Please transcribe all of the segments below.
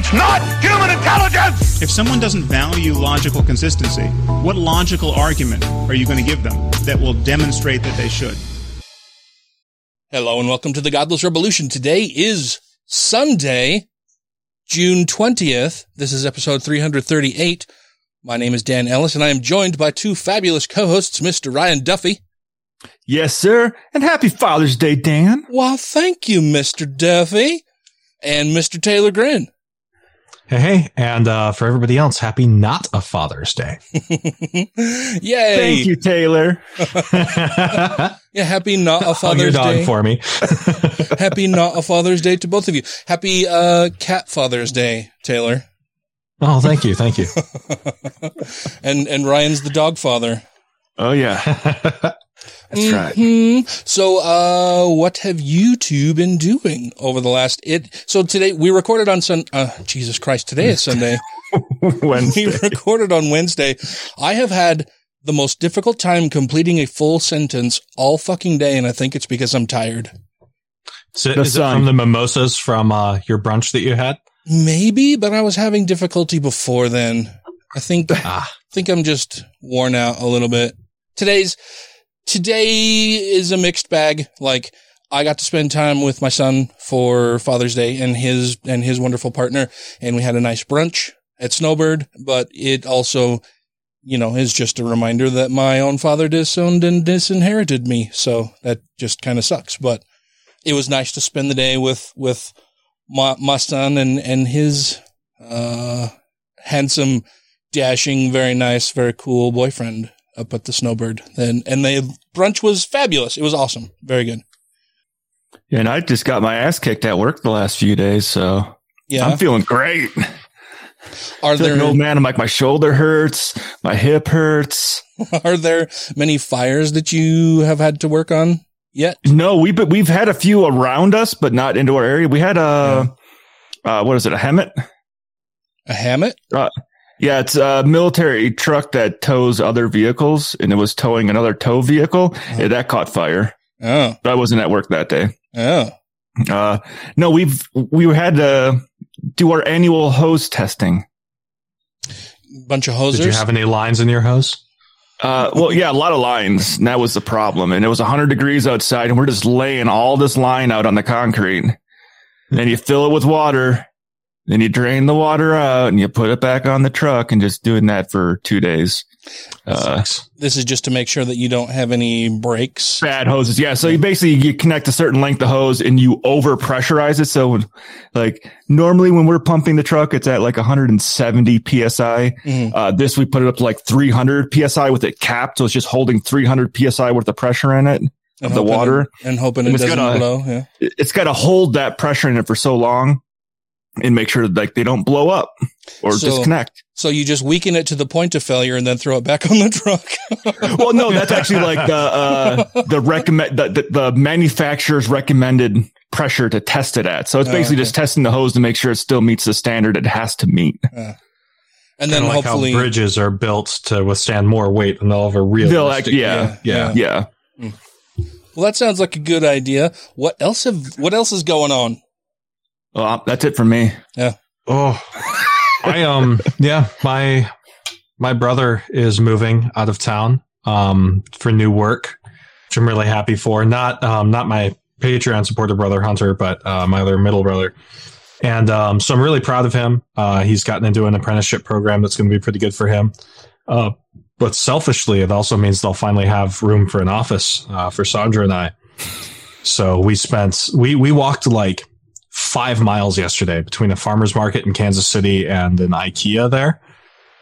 It's not human intelligence! If someone doesn't value logical consistency, what logical argument are you going to give them that will demonstrate that they should? Hello and welcome to the Godless Revolution. Today is Sunday, June 20th. This is episode 338. My name is Dan Ellis and I am joined by two fabulous co-hosts, Mr. Ryan Duffy. Yes, sir. And happy Father's Day, Dan. Well, thank you, Mr. Duffy. And Mr. Taylor Grin. Hey, hey, and uh, for everybody else, happy not a Father's Day. Yay. Thank you, Taylor. Yeah, happy not a Hug your Father's dog Day. for me. happy not a Father's Day to both of you. Happy uh Cat Father's Day, Taylor. oh, thank you, thank you. And and Ryan's the dog father. Oh, yeah. That's right. Mhm. So, uh, what have you two been doing over the last it? So today we recorded on Sun. Uh, Jesus Christ, today is Sunday. Wednesday. we recorded on Wednesday. I have had the most difficult time completing a full sentence all fucking day, and I think it's because I'm tired. So, The is it from the mimosas from uh, your brunch that you had? Maybe, but I was having difficulty before then. I think Ah, think I'm just worn out a little bit. Today's today is a mixed bag. Like I got to spend time with my son for Father's Day and his and his wonderful partner, and we had a nice brunch at Snowbird. But it also, you know, is just a reminder that my own father disowned and disinherited me. So that just kind of sucks. But it was nice to spend the day with with my my son and and his uh handsome dashing, very nice, very cool boyfriend up at the Snowbird. And and the brunch was fabulous. It was awesome. Very good. Yeah, and I just got my ass kicked at work the last few days, so Yeah. I'm feeling great. Are feel like there an old man. I'm like, my shoulder hurts, my hip hurts. are there many fires that you have had to work on yet? No, we've we've had a few around us, but not into our area. We had a, uh, what is it, a HEMTT? A hammock? Yeah, it's a military truck that tows other vehicles, and it was towing another tow vehicle. Yeah, that caught fire. Oh. But I wasn't at work that day. Oh. Uh, no, we've we had to do our annual hose testing. Bunch of hoses. did you have any lines in your hose? Uh, well, yeah, a lot of lines, and that was the problem. And it was 100 degrees outside, and we're just laying all this line out on the concrete. And then you fill it with water, then you drain the water out, and you put it back on the truck, and just doing that for two days. Uh, this is just to make sure that you don't have any breaks. bad hoses. Yeah. So you basically, you connect a certain length of hose and you over pressurize it. So when, like normally when we're pumping the truck, it's at like 170 PSI. Mhm. Uh, this, we put it up to like 300 PSI with it capped. So it's just holding 300 PSI worth of pressure in it of the water. it- and hoping it And it's doesn't gonna- blow. Yeah. It's got to hold that pressure in it for so long and make sure that like they don't blow up or So- disconnect. So you just weaken it to the point of failure and then throw it back on the truck. well, no, that's actually like the uh, the recommend the, the, the manufacturer's recommended pressure to test it at. So it's Oh, basically okay. just testing the hose to make sure it still meets the standard it has to meet. and then Kinda like hopefully how bridges are built to withstand more weight than they'll ever real. They'll act, yeah, yeah. yeah. Well, that sounds like a good idea. What else have what else is going on? Well, that's it for me. Yeah. Oh, I um, yeah, my my brother is moving out of town um for new work, which I'm really happy for. Not um, not my Patreon supporter brother Hunter, but uh, my other middle brother. And um, so I'm really proud of him. Uh, he's gotten into an apprenticeship program that's going to be pretty good for him. Uh, but selfishly, it also means they'll finally have room for an office uh, for Sandra and I. So we spent we we walked like five miles yesterday between a farmer's market in Kansas City and an IKEA there.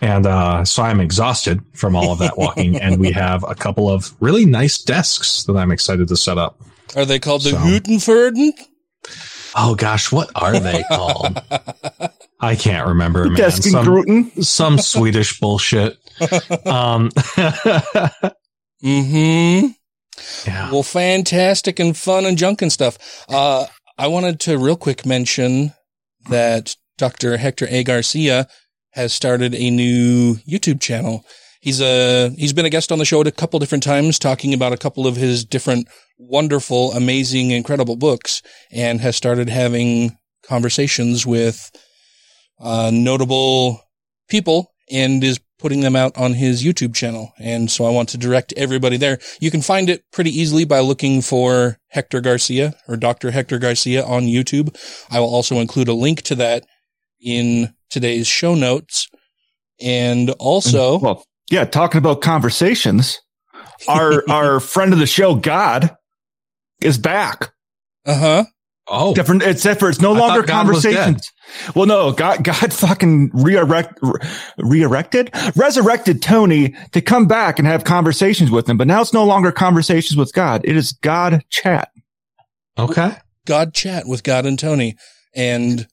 And uh, so I'm exhausted from all of that walking. and we have a couple of really nice desks that I'm excited to set up. Are they called the So- Hutenferden? Oh gosh, what are they called? I can't remember, man. Deskin Some, Gruten. some Swedish bullshit. Um, Mm-hmm. yeah. Well, fantastic and fun and junk and stuff. Uh, I wanted to real quick mention that Dr. Hector A. Garcia has started a new YouTube channel. He's a he's been a guest on the show at a couple different times, talking about a couple of his different wonderful, amazing, incredible books, and has started having conversations with uh, notable people and is putting them out on his YouTube channel. And so I want to direct everybody there. You can find it pretty easily by looking for Hector Garcia or Dr. Hector Garcia on YouTube. I will also include a link to that in today's show notes. And also, Well, yeah, talking about conversations, our our friend of the show, God, is back. uh huh. Oh, Different, except for it's no I longer thought God was dead. conversations. Well, no, God, God fucking re-erect, re-erected, resurrected Tony to come back and have conversations with him. But now it's no longer conversations with God. It is God chat. okay. God chat with God and Tony. And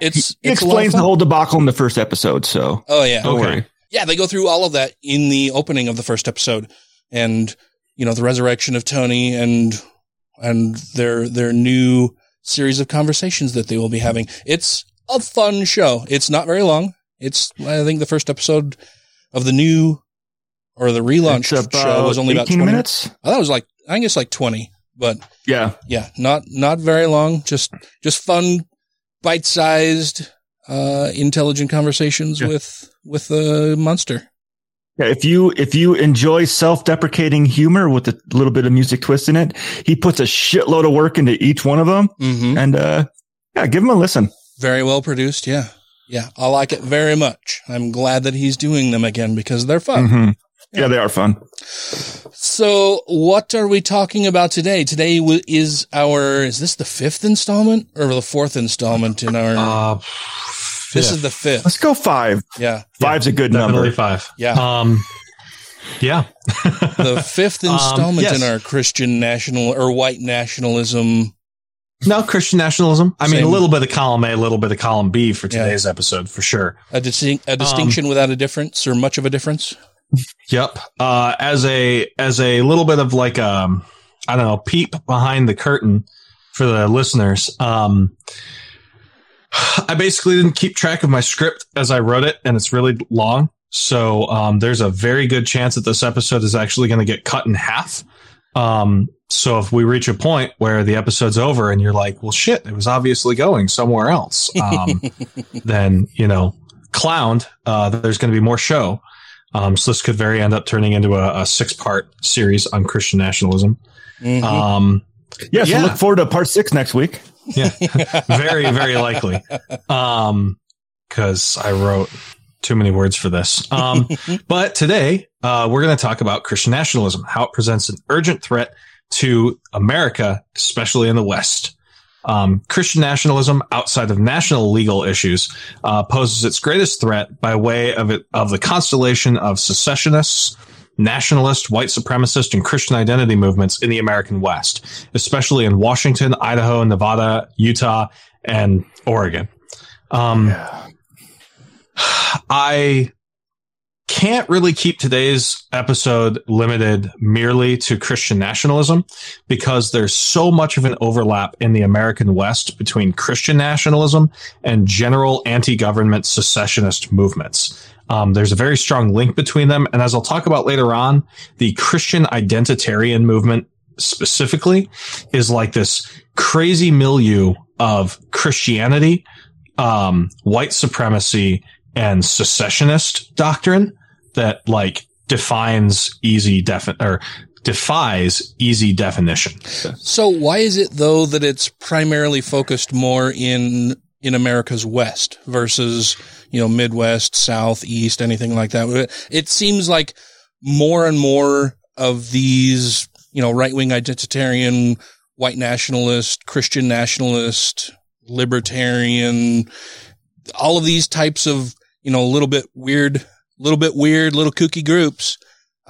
it's, He it's a lot of explains the whole debacle in the first episode. So Oh yeah. don't Okay. worry. Yeah, they go through all of that in the opening of the first episode, and you know the resurrection of Tony and and their their new series of conversations that they will be having. It's a fun show. It's not very long. It's I think the first episode of the new or the relaunched It's show was only about 18 20 minutes. I thought it was like I think it's like twenty, but Yeah. yeah, not not very long. Just just fun, bite sized, uh, intelligent conversations Yeah. with with the monster. Yeah, if you if you enjoy self-deprecating humor with a little bit of music twist in it, he puts a shitload of work into each one of them, Mm-hmm. and uh, yeah, give him a listen. Very well produced. Yeah. Yeah. I like it very much. I'm glad that he's doing them again because they're fun. Mhm. Yeah, they are fun. So what are we talking about today? Today is our, is this the fifth installment or the fourth installment in our, Uh, this fifth. is the fifth. Let's go five. Yeah. Five's a good definitely number. five. Yeah. Um, yeah. The fifth Um, installment yes. in our Christian national or white nationalism. no Christian nationalism. I mean, a little bit of column A, a little bit of column B for Yeah. today's episode for sure. A, distinct, a distinction without a difference or much of a difference. Yep. Uh, as a as a little bit of like um, I don't know, peep behind the curtain for the listeners. Um, I basically didn't keep track of my script as I wrote it, and it's really long. So um, there's a very good chance that this episode is actually going to get cut in half. Um, so if we reach a point where the episode's over and you're like, well, shit, it was obviously going somewhere else, um, then you know, clowned. Uh, there's going to be more show. Um, so this could very end up turning into a, a six part series on Christian nationalism. Mhm. Um, Yeah, so Yeah. look forward to part six next week. Yeah, very, very likely. Um, cause I wrote too many words for this. Um, but today, uh, we're going to talk about Christian nationalism, how it presents an urgent threat to America, especially in the West. Um, Christian nationalism outside of national legal issues uh, poses its greatest threat by way of it of the constellation of secessionists, nationalist, white supremacist, and Christian identity movements in the American West, especially in Washington, Idaho, Nevada, Utah, and Oregon. Um, I can't really keep today's episode limited merely to Christian nationalism because there's so much of an overlap in the American West between Christian nationalism and general anti-government secessionist movements. Um, there's a very strong link between them. And as I'll talk about later on, the Christian identitarian movement specifically is like this crazy milieu of Christianity, um, white supremacy, and secessionist doctrine that like defines easy defi- or defies easy definition. So why is it though that it's primarily focused more in in America's West versus you know Midwest, South, East, anything like that? It seems like more and more of these you know right wing identitarian, white nationalist, Christian nationalist, libertarian, all of these types of you know a little bit weird, little bit weird, little kooky groups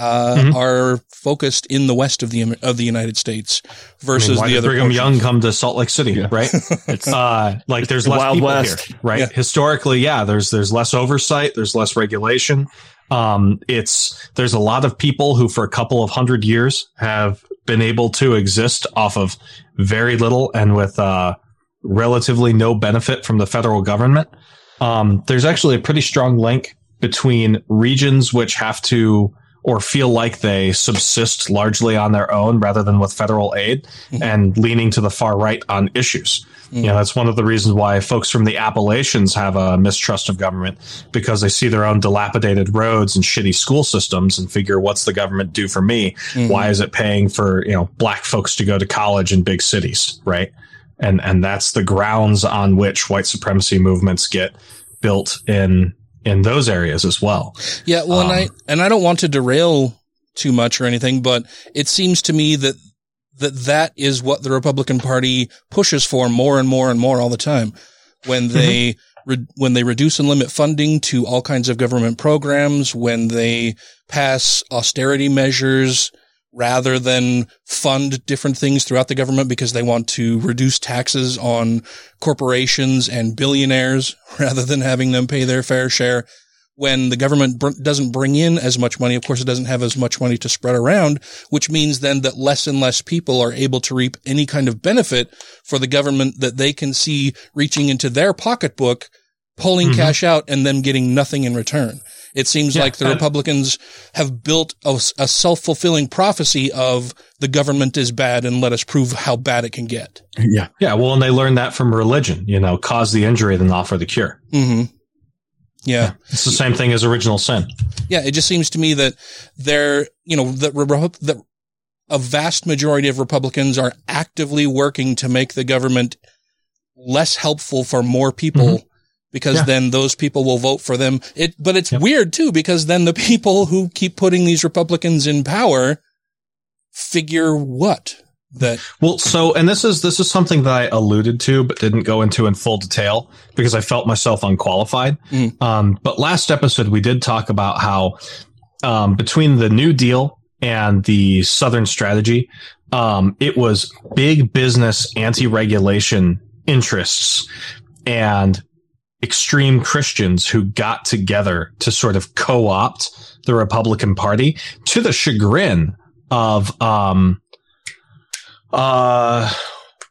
uh, Mhm. are focused in the west of the of the United States I versus mean, why the did other. Brigham portions. Young come to Salt Lake City, right? uh, like there's the less Wild people West. here, right? Yeah. Historically, yeah, there's there's less oversight, there's less regulation. Um, it's there's a lot of people who, for a couple of hundred years, have been able to exist off of very little and with uh, relatively no benefit from the federal government. Um, there's actually a pretty strong link between regions which have to or feel like they subsist largely on their own rather than with federal aid mm-hmm. and leaning to the far right on issues. You know, mm-hmm. that's one of the reasons why folks from the Appalachians have a mistrust of government because they see their own dilapidated roads and shitty school systems and figure, what's the government do for me? Mm-hmm. Why is it paying for, you know, black folks to go to college in big cities? Right. And, and that's the grounds on which white supremacy movements get built in, in those areas as well. Yeah, well, and I Um, and I don't want to derail too much or anything, but it seems to me that that that is what the Republican Party pushes for more and more and more all the time. When they re- when they reduce and limit funding to all kinds of government programs, when they pass austerity measures rather than fund different things throughout the government because they want to reduce taxes on corporations and billionaires rather than having them pay their fair share when the government br- doesn't bring in as much money, of course, it doesn't have as much money to spread around, which means then that less and less people are able to reap any kind of benefit for the government that they can see reaching into their pocketbook, pulling Mhm. cash out and them getting nothing in return. It seems Yeah, like the and- Republicans have built a, a self-fulfilling prophecy of the government is bad and let us prove how bad it can get. Yeah. Yeah. Well, and they learned that from religion, you know, cause the injury, then offer the cure. hmm Yeah. It's the same thing as original sin. Yeah, it just seems to me that they're, you know, that Repu- that a vast majority of Republicans are actively working to make the government less helpful for more people because Yeah. then those people will vote for them. It, but it's Yep. weird too because then the people who keep putting these Republicans in power figure what? That, Well, so, and this is, this is something that I alluded to, but didn't go into in full detail because I felt myself unqualified. Mm. Um, but last episode, we did talk about how, um, between the New Deal and the Southern strategy, um, it was big business anti-regulation interests and extreme Christians who got together to sort of co-opt the Republican Party to the chagrin of, um, uh,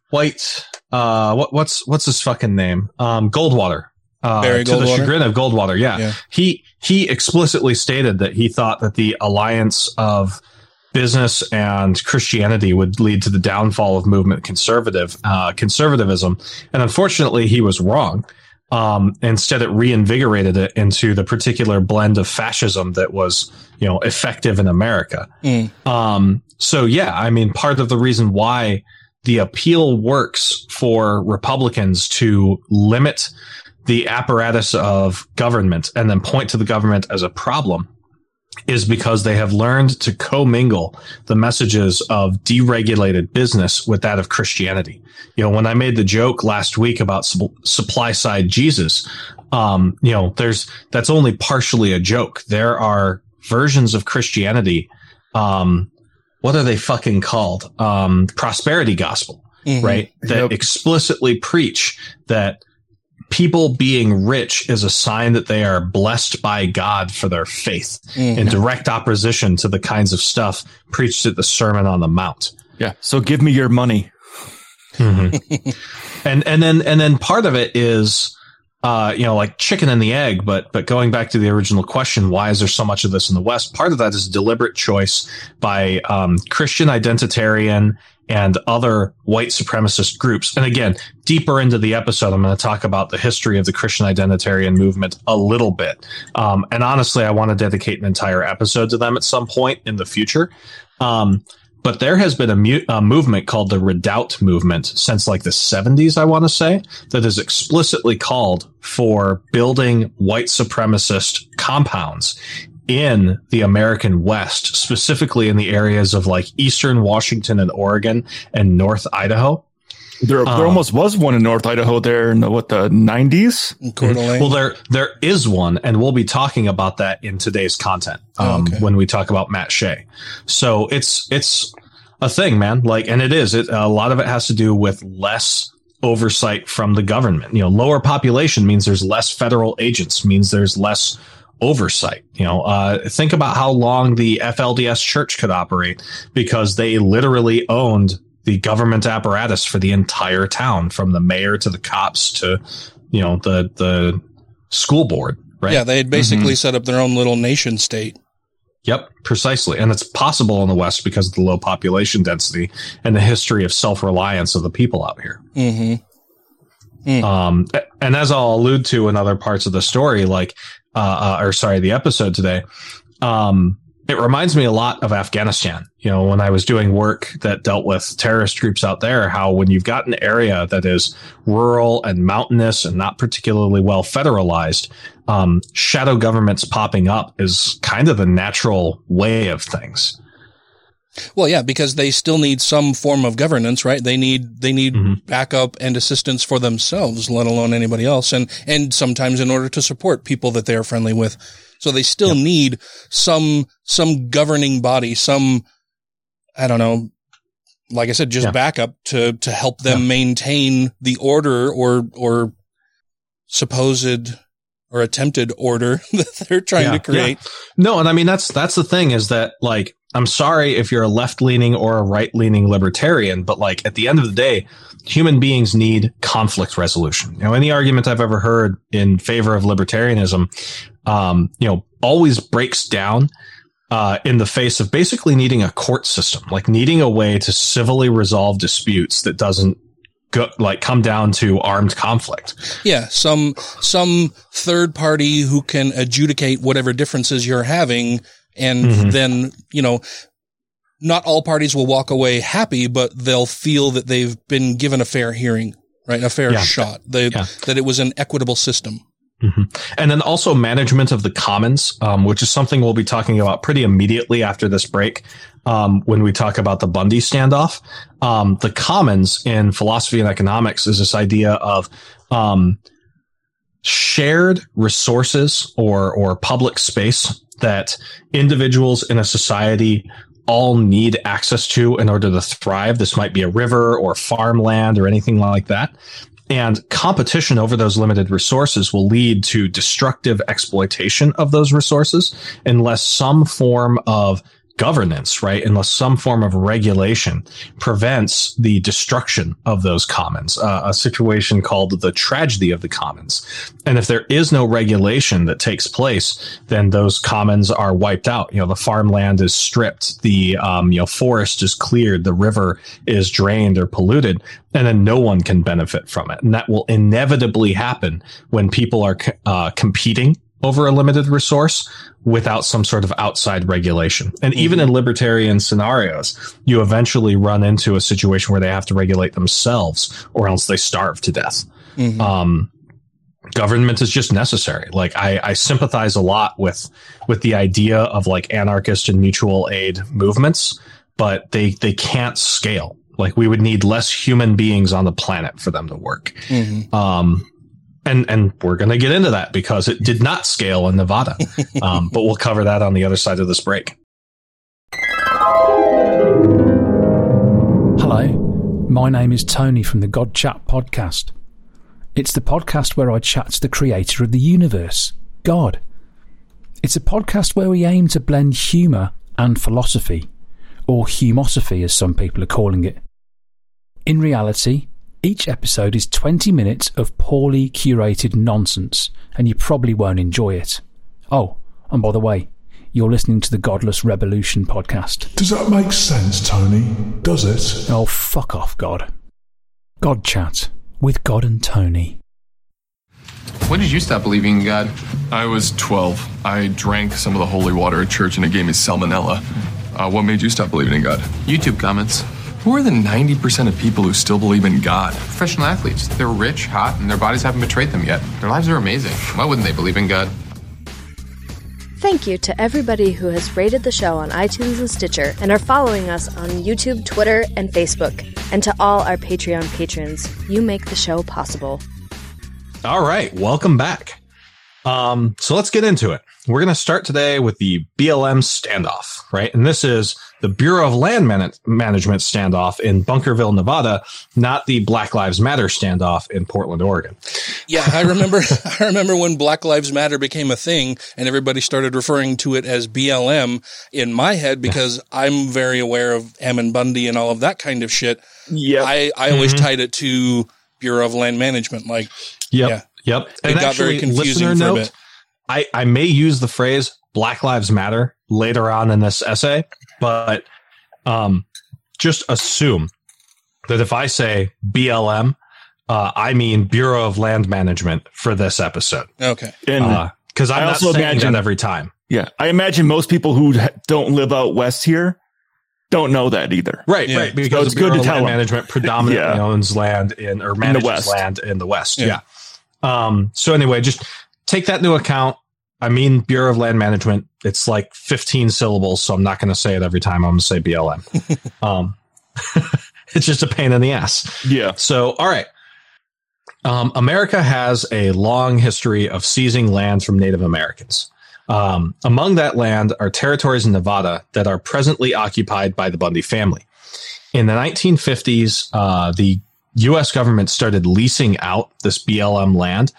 white, uh, what, what's, what's his fucking name? Um, Goldwater. Uh, Barry to the chagrin of Goldwater. Yeah. Yeah. He, he explicitly stated that he thought that the alliance of business and Christianity would lead to the downfall of movement conservative, uh, conservatism. And unfortunately, he was wrong. Um, instead, it reinvigorated it into the particular blend of fascism that was, you know, effective in America. Mm. Um, so yeah, I mean, part of the reason why the appeal works for Republicans to limit the apparatus of government and then point to the government as a problem is because they have learned to commingle the messages of deregulated business with that of Christianity. You know, when I made the joke last week about sup- supply side Jesus, um, you know, there's, that's only partially a joke. There are versions of Christianity, um, what are they fucking called? Um, prosperity gospel, Mhm. right? That Yep. explicitly preach that people being rich is a sign that they are blessed by God for their faith Mhm. in direct opposition to the kinds of stuff preached at the Sermon on the Mount. Yeah. So give me your money. and and then and then part of it is uh, you know, like chicken and the egg, but but going back to the original question, why is there so much of this in the West? Part of that is deliberate choice by um, Christian identitarian and other white supremacist groups. And again, deeper into the episode, I'm going to talk about the history of the Christian identitarian movement a little bit. Um, and honestly, I want to dedicate an entire episode to them at some point in the future. Um, but there has been a, mu- a movement called the Redoubt movement since like the 70s, I want to say, that is explicitly called for building white supremacist compounds in the American West, specifically in the areas of like Eastern Washington and Oregon and North Idaho. There, there Um, almost was one in North Idaho there in the, what the nineties. Well, there there is one, and we'll be talking about that in today's content Oh, um, okay. when we talk about Matt Shea. So it's it's a thing, man. Like, and it is. It, a lot of it has to do with less oversight from the government. You know, lower population means there's less federal agents, means there's less oversight. You know, uh, think about how long the FLDS church could operate because they literally owned the government apparatus for the entire town, from the mayor to the cops to, you know, the the school board. Right. Yeah, they had basically set up their own little nation state. Yep, precisely. And it's possible in the West because of the low population density and the history of self reliance of the people out here. Mm-hmm. Um, and as I'll allude to in other parts of the story, like, uh, uh, or sorry, the episode today, um, it reminds me a lot of Afghanistan. You know, when I was doing work that dealt with terrorist groups out there, how when you've got an area that is rural and mountainous and not particularly well federalized, um, shadow governments popping up is kind of the natural way of things. Well, yeah, because they still need some form of governance, right? They need they need Mhm. backup and assistance for themselves, let alone anybody else, and and sometimes in order to support people that they are friendly with. So they still need some some governing body, some I don't know, like I said, just Yeah. backup to to help them maintain the order or or supposed or attempted order that they're trying Yeah, to create. No, and I mean that's that's the thing is that like I'm sorry if you're a left leaning or a right leaning libertarian, but like at the end of the day, human beings need conflict resolution. You know, any argument I've ever heard in favor of libertarianism, um, you know, always breaks down uh, in the face of basically needing a court system, like needing a way to civilly resolve disputes that doesn't go, like come down to armed conflict. Yeah, some some third party who can adjudicate whatever differences you're having, and Mhm. then you know, not all parties will walk away happy, but they'll feel that they've been given a fair hearing, right? A fair Yeah. shot. They, Yeah. That it was an equitable system. And then also management of the commons, um, which is something we'll be talking about pretty immediately after this break. Um, when we talk about the Bundy standoff, um, the commons in philosophy and economics is this idea of, um, shared resources or, or public space that individuals in a society all need access to in order to thrive. This might be a river or farmland or anything like that. And competition over those limited resources will lead to destructive exploitation of those resources unless some form of governance, right? Unless some form of regulation prevents the destruction of those commons, uh, a situation called the tragedy of the commons. And if there is no regulation that takes place, then those commons are wiped out. You know, the farmland is stripped, the, um, you know, forest is cleared, the river is drained or polluted, and then no one can benefit from it. And that will inevitably happen when people are, uh, competing over a limited resource without some sort of outside regulation. And even in libertarian scenarios, you eventually run into a situation where they have to regulate themselves or else they starve to death. Mhm. Um, government is just necessary. Like I, I sympathize a lot with, with the idea of like anarchist and mutual aid movements, but they, they can't scale. Like we would need less human beings on the planet for them to work. Mhm. Um, and and we're going to get into that because it did not scale in Nevada. Um, but we'll cover that on the other side of this break. Hello, my name is Tony from the God Chat podcast. It's the podcast where I chat to the creator of the universe, God. It's a podcast where we aim to blend humour and philosophy, or humosophy as some people are calling it. In reality, each episode is 20 minutes of poorly curated nonsense, and you probably won't enjoy it. Oh, and by the way, you're listening to the Godless Revolution podcast. Does that make sense, Tony? Does it? Oh, fuck off, God. God Chat with God and Tony. When did you stop believing in God? I was 12. I drank some of the holy water at church and it gave me salmonella. Uh, what made you stop believing in God? YouTube comments. Who are the 90% of people who still believe in God? Professional athletes. They're rich, hot, and their bodies haven't betrayed them yet. Their lives are amazing. Why wouldn't they believe in God? Thank you to everybody who has rated the show on iTunes and Stitcher and are following us on YouTube, Twitter, and Facebook. And to all our Patreon patrons, you make the show possible. All right, welcome back. Um, so let's get into it. We're going to start today with the BLM standoff, right? And this is the Bureau of Land Man- Management standoff in Bunkerville, Nevada, not the Black Lives Matter standoff in Portland, Oregon. Yeah, I remember. I remember when Black Lives Matter became a thing, and everybody started referring to it as BLM. In my head, because I'm very aware of Ammon Bundy and all of that kind of shit. Yeah, I I always Mhm. tied it to Bureau of Land Management. Like, Yep. yeah, Yep. It got very confusing listener for a note, bit. I, I may use the phrase Black Lives Matter later on in this essay, but um, just assume that if I say BLM, uh, I mean Bureau of Land Management for this episode. okay. And Because I'm I not also saying imagine- that every time. yeah, I imagine most people who don't live out west here don't know that either. Right, Yeah. right. Because So it's Bureau good to of tell Land 'em. Management predominantly Yeah. owns land in or manages West. land in the West. Yeah. Yeah. Um, so anyway, just take that into account. I mean, Bureau of Land Management. It's like 15 syllables, so I'm not going to say it every time. I'm going to say BLM. um, it's just a pain in the ass. Yeah. So, all right. Um, America has a long history of seizing land from Native Americans. Um, among that land are territories in Nevada that are presently occupied by the Bundy family. In the 1950s, uh, the U.S. government started leasing out this BLM land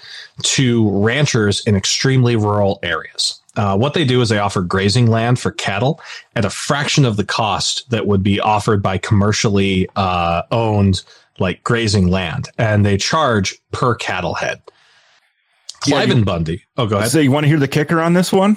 to ranchers in extremely rural areas. Uh, what they do is they offer grazing land for cattle at a fraction of the cost that would be offered by commercially uh, owned like grazing land, and they charge per cattle head. Yeah, Cliven you- Bundy. Oh, go ahead. So you want to hear the kicker on this one?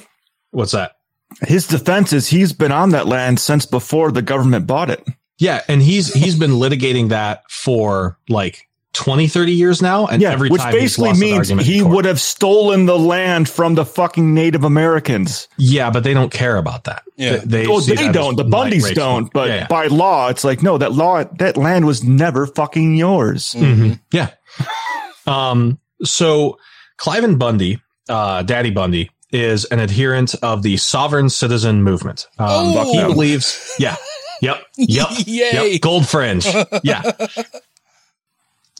What's that? His defense is he's been on that land since before the government bought it. Yeah, and he's he's been litigating that for like 20, 30 years now, and yeah, every which time he's basically means he would have stolen the land from the fucking Native Americans. Yeah, but they don't care about that. Yeah. they, oh, see they that don't. The Bundys rape. don't. But Yeah, yeah. by law, it's like no, that law, that land was never fucking yours. Mhm. Yeah. um, so Cliven Bundy, uh, Daddy Bundy, is an adherent of the sovereign citizen movement. Um, Oh. he believes, yeah, yep, yep, Yay. yep, gold fringe, yeah.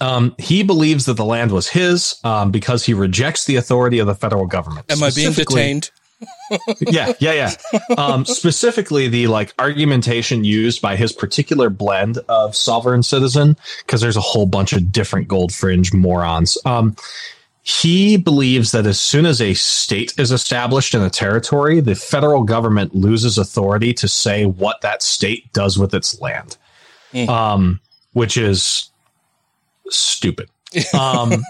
Um, he believes that the land was his um, because he rejects the authority of the federal government. Am I being detained? yeah, yeah, yeah. Um, specifically, the like argumentation used by his particular blend of sovereign citizen, because there's a whole bunch of different gold fringe morons. He believes that as soon as a state is established in a territory, the federal government loses authority to say what that state does with its land, um, which is stupid. Um,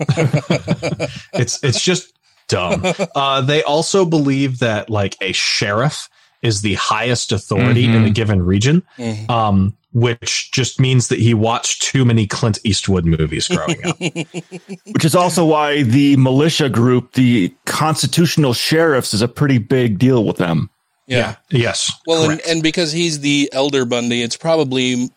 it's it's just dumb. Uh, they also believe that like a sheriff is the highest authority in a given region, Mhm. um, which just means that he watched too many Clint Eastwood movies growing up. Which is also why the militia group, the constitutional sheriffs, is a pretty big deal with them. Yeah. Yes. Well, and, and because he's the elder Bundy, it's probably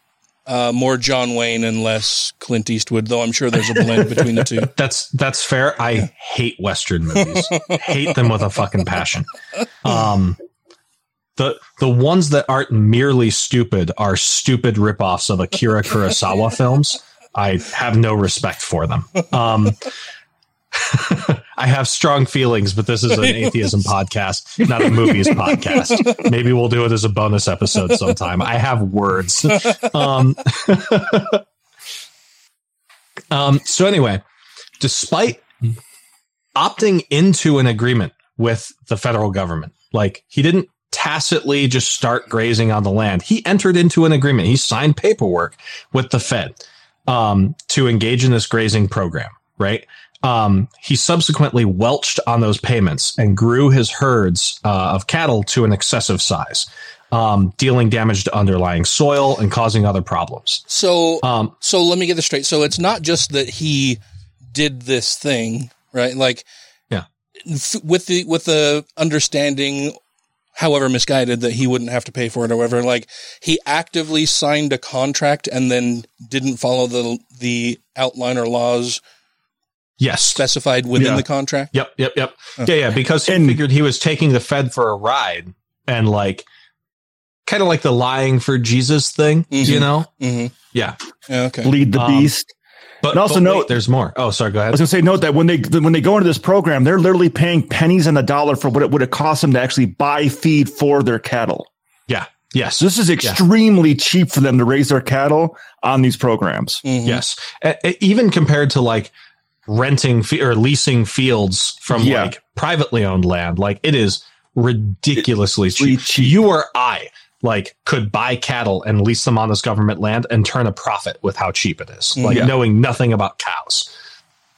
uh, more John Wayne and less Clint Eastwood, though I'm sure there's a blend between the two. That's that's fair. I hate Western movies. hate them with a fucking passion. Um, the the ones that aren't merely stupid are stupid ripoffs of Akira Kurosawa films. I have no respect for them. Um, I have strong feelings, but this is an atheism podcast, not a movies podcast. Maybe we'll do it as a bonus episode sometime. I have words. Um, um, so anyway, despite opting into an agreement with the federal government, like he didn't tacitly just start grazing on the land. He entered into an agreement. He signed paperwork with the Fed um, to engage in this grazing program, right? Um, he subsequently welched on those payments and grew his herds uh, of cattle to an excessive size, um, dealing damage to underlying soil and causing other problems. So, Um, so let me get this straight. So it's not just that he did this thing, right? Like, Yeah. f- with the with the understanding, however misguided, that he wouldn't have to pay for it or whatever. Like, he actively signed a contract and then didn't follow the the outline or laws Yes. specified within Yeah. the contract. Yep, yep, yep. Yeah, yeah, because he figured he was taking the Fed for a ride and like kind of like the lying for Jesus thing, you know? Mm-hmm. Yeah. Yeah, okay. Lead the Um, beast. But And also but note- wait, there's more. Oh, sorry, go ahead. I was gonna say, note that when they when they go into this program, they're literally paying pennies on the dollar for what it would have cost them to actually buy feed for their cattle. Yeah. Yes. So this is extremely cheap for them to raise their cattle on these programs. Mm-hmm. Yes. A- a- even compared to like renting fe- or leasing fields from Yeah. like privately owned land, like it is ridiculously cheap. You or I like could buy cattle and lease them on this government land and turn a profit with how cheap it is. Like Yeah. knowing nothing about cows.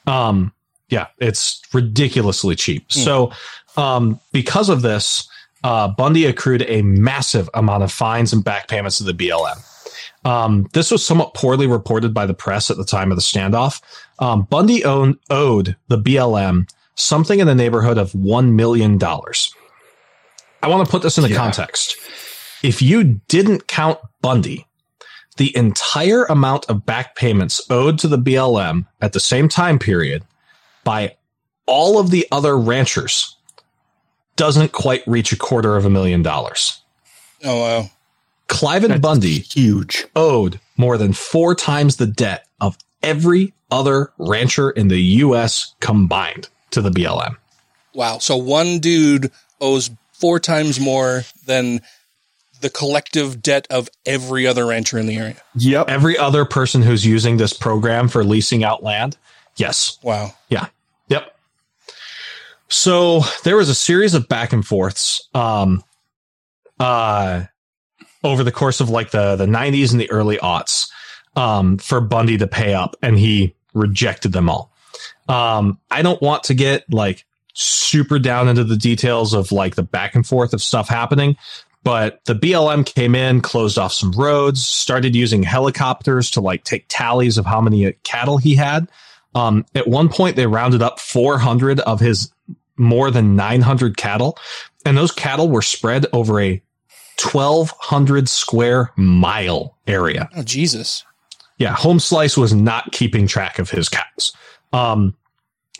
Um yeah, it's ridiculously cheap. So um because of this, uh Bundy accrued a massive amount of fines and back payments to the BLM. Um, this was somewhat poorly reported by the press at the time of the standoff. Um, Bundy owned, owed the BLM something in the neighborhood of $1 million. I want to put this in into context. If you didn't count Bundy, the entire amount of back payments owed to the BLM at the same time period by all of the other ranchers doesn't quite reach a quarter of a million dollars. Oh wow. clive Cliven Bundy huge owed more than four times the debt of every other rancher in the U.S. combined to the BLM. Wow. So one dude owes four times more than the collective debt of every other rancher in the area. Yep. Every other person who's using this program for leasing out land. Yes. Wow. Yeah. Yep. So there was a series of back and forths um, uh, over the course of like the, the 90s and the early aughts um, for Bundy to pay up, and he rejected them all. Um, I don't want to get like super down into the details of like the back and forth of stuff happening, but the BLM came in, closed off some roads, started using helicopters to like take tallies of how many cattle he had. Um, at one point, they rounded up 400 of his more than 900 cattle, and those cattle were spread over a 1,200 square mile area. Oh Jesus. Yeah, Home Slice was not keeping track of his cows. Um,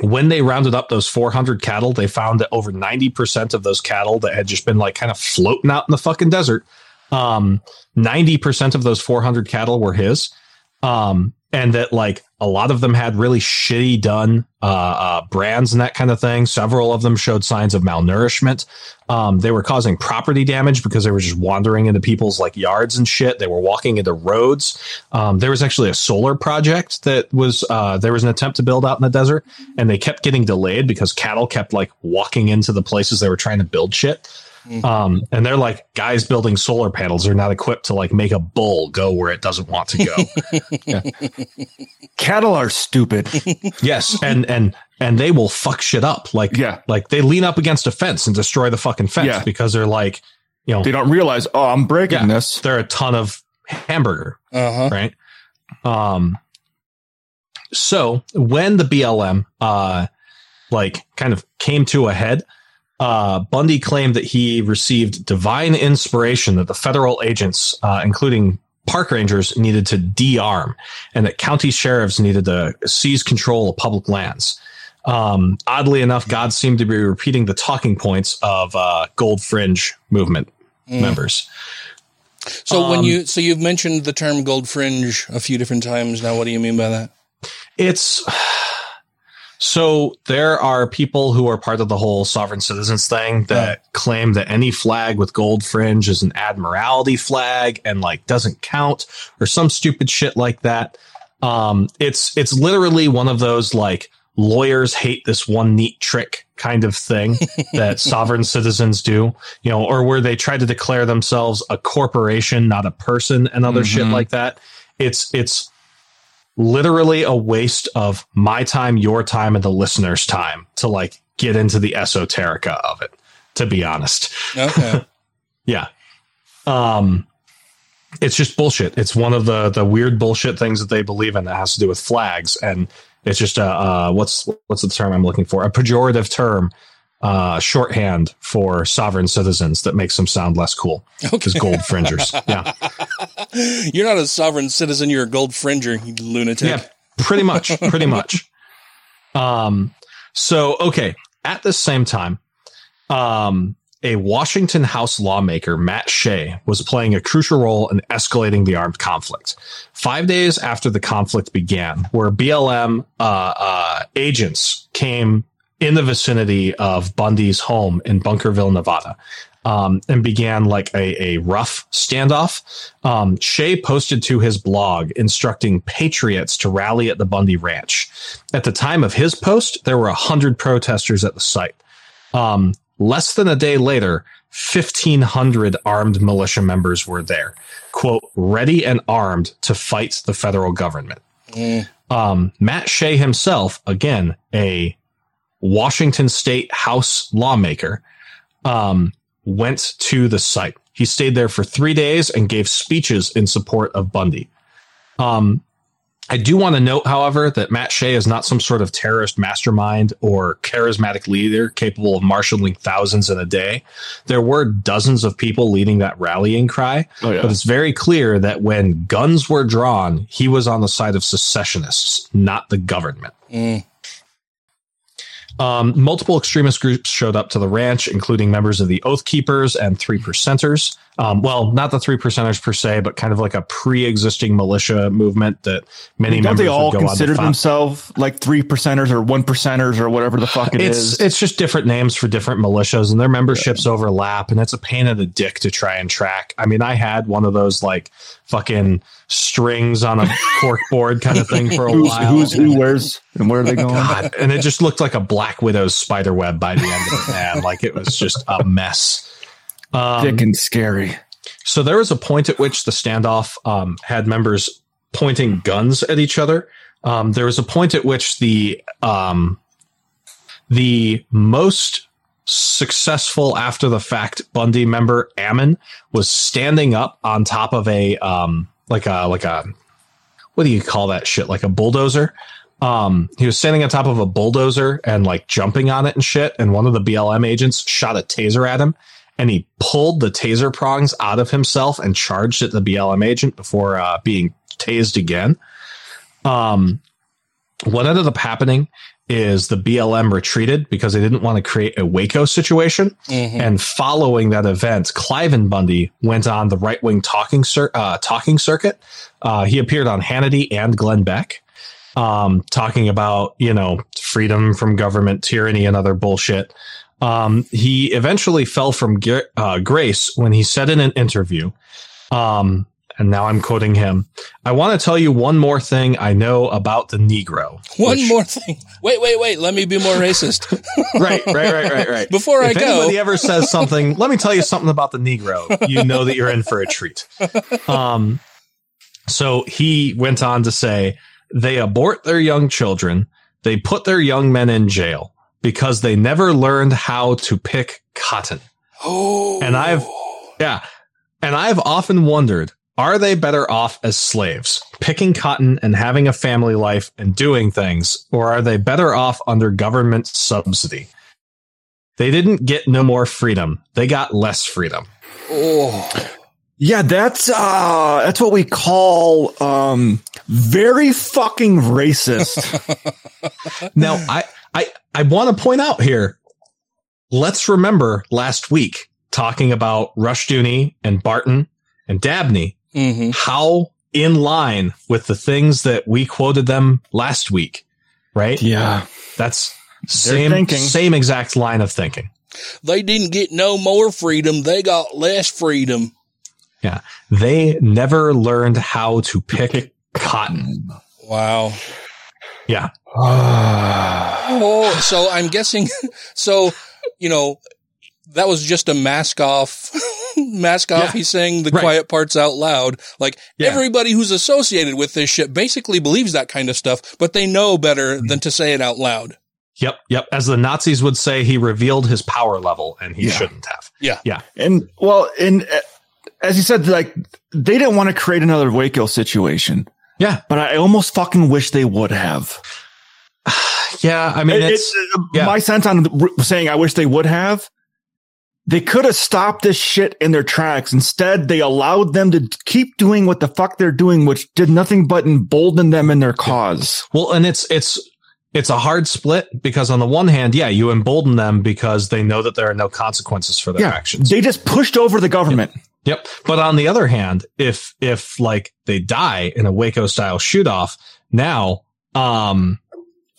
when they rounded up those 400 cattle, they found that over 90% of those cattle that had just been like kind of floating out in the fucking desert, um, 90% of those 400 cattle were his. Um, and that like a lot of them had really shitty done uh, uh, brands and that kind of thing. Several of them showed signs of malnourishment. Um, they were causing property damage because they were just wandering into people's like yards and shit. They were walking into roads. Um, there was actually a solar project that was uh, there was an attempt to build out in the desert, and they kept getting delayed because cattle kept like walking into the places they were trying to build shit. Um, and they're like, guys building solar panels are not equipped to like make a bull go where it doesn't want to go. Yeah. Cattle are stupid. Yes, and and and they will fuck shit up. Like Yeah. like they lean up against a fence and destroy the fucking fence Yeah. because they're like, you know, They don't realize, oh, I'm breaking yeah, this. they're a ton of hamburger, Uh-huh. right? Um. So when the BLM uh like kind of came to a head, uh, Bundy claimed that he received divine inspiration that the federal agents, uh, including park rangers, needed to de-arm, and that county sheriffs needed to seize control of public lands. Um, oddly enough, God seemed to be repeating the talking points of uh, Gold Fringe movement Mm. members. So when Um, you so you've mentioned the term gold fringe a few different times now. What do you mean by that? It's so there are people who are part of the whole sovereign citizens thing that claim that any flag with gold fringe is an admiralty flag and like doesn't count or some stupid shit like that. Um, it's it's literally one of those like lawyers hate this one neat trick kind of thing that sovereign citizens do, you know, or where they try to declare themselves a corporation, not a person, and other shit Mhm. like that. It's it's literally a waste of my time, your time, and the listener's time to like get into the esoterica of it, to be honest. Okay. Yeah. Um it's just bullshit. It's one of the the weird bullshit things that they believe in that has to do with flags and it's just a uh what's what's the term I'm looking for? A pejorative term uh shorthand for sovereign citizens that makes them sound less cool. Because gold fringers. Yeah. You're not a sovereign citizen. You're a gold fringer, you lunatic. Yeah, pretty much, pretty much. Um, so okay, at the same time, um, a Washington House lawmaker, Matt Shea, was playing a crucial role in escalating the armed conflict. Five days after the conflict began, where BLM uh, uh, agents came in the vicinity of Bundy's home in Bunkerville, Nevada, um, and began like a, a rough standoff. Um, Shea posted to his blog instructing patriots to rally at the Bundy Ranch. At the time of his post, there were 100 protesters at the site. Um, less than a day later, 1,500 armed militia members were there, quote, ready and armed to fight the federal government. Um, Matt Shea himself, again, a Washington State House lawmaker, um, went to the site. He stayed there for three days and gave speeches in support of Bundy. Um, I do want to note, however, that Matt Shea is not some sort of terrorist mastermind or charismatic leader capable of marshaling thousands in a day. There were dozens of people leading that rallying cry, Oh, yeah. but it's very clear that when guns were drawn, he was on the side of secessionists, not the government. Um, multiple extremist groups showed up to the ranch, including members of the Oath Keepers and Three Percenters. Um, well, not the Three Percenters per se, but kind of like a pre-existing militia movement that many Don't members they all consider themselves like three percenters or one percenters or whatever the fuck it it's is? it's just different names for different militias, and their memberships overlap, and it's a pain in the dick to try and track. I mean, I had one of those like fucking strings on a cork board kind of thing for a Who's, while. who's who, where's, and where are they going? God, and it just looked like a Black Widow's spider web by the end of it, man. Like it was just a mess. Um, Thick and scary. So there was a point at which the standoff um, had members pointing guns at each other. Um, there was a point at which the um, the most successful after the fact Bundy member Ammon was standing up on top of a um, like a like a what do you call that shit like a bulldozer. Um, he was standing on top of a bulldozer and like jumping on it and shit. And one of the BLM agents shot a taser at him and he pulled the taser prongs out of himself and charged at the BLM agent before uh, being tased again. Um, what ended up happening is the BLM retreated because they didn't want to create a Waco situation. And following that event, Cliven Bundy went on the right wing talking cir- uh, talking circuit. Uh, he appeared on Hannity and Glenn Beck, um, talking about you know freedom from government tyranny and other bullshit. Um, he eventually fell from gra- uh, grace when he said in an interview, um, and now I'm quoting him. I want to tell you one more thing I know about the Negro. One which- more thing. Wait, wait, wait. Let me be more racist. right, right, right, right, right. Before I go, if go- anybody ever says something, let me tell you something about the Negro. You know that you're in for a treat. Um, so he went on to say, they abort their young children. They put their young men in jail because they never learned how to pick cotton. Oh. And I've, yeah. And I've often wondered, are they better off as slaves, picking cotton and having a family life and doing things, or are they better off under government subsidy? They didn't get no more freedom. They got less freedom. Oh. Yeah, that's uh that's what we call um very fucking racist. Now, I, I, I want to point out here, let's remember last week talking about Rushdoony and Barton and Dabney, Mm-hmm. how in line with the things that we quoted them last week, right? Yeah. That's same, same exact line of thinking. They didn't get no more freedom. They got less freedom. Yeah. They never learned how to pick cotton. Wow. Yeah. Oh, so I'm guessing. So, you know, that was just a mask off. mask off. Yeah. He's saying the Right. quiet parts out loud. Like Yeah. everybody who's associated with this shit basically believes that kind of stuff, but they know better than to say it out loud. Yep. Yep. As the Nazis would say, he revealed his power level and he Yeah. shouldn't have. Yeah. Yeah. and well, and uh, as you said, like they didn't want to create another Waco situation, Yeah. but I almost fucking wish they would have. Yeah. I mean, It- it's, uh, yeah. my sense on saying I wish they would have. They could have stopped this shit in their tracks. Instead, they allowed them to keep doing what the fuck they're doing, which did nothing but embolden them in their cause. Well, and it's it's it's a hard split because on the one hand, yeah, you embolden them because they know that there are no consequences for their Yeah, actions. they just pushed over the government. Yep. But on the other hand, if if like they die in a Waco style shoot off, now um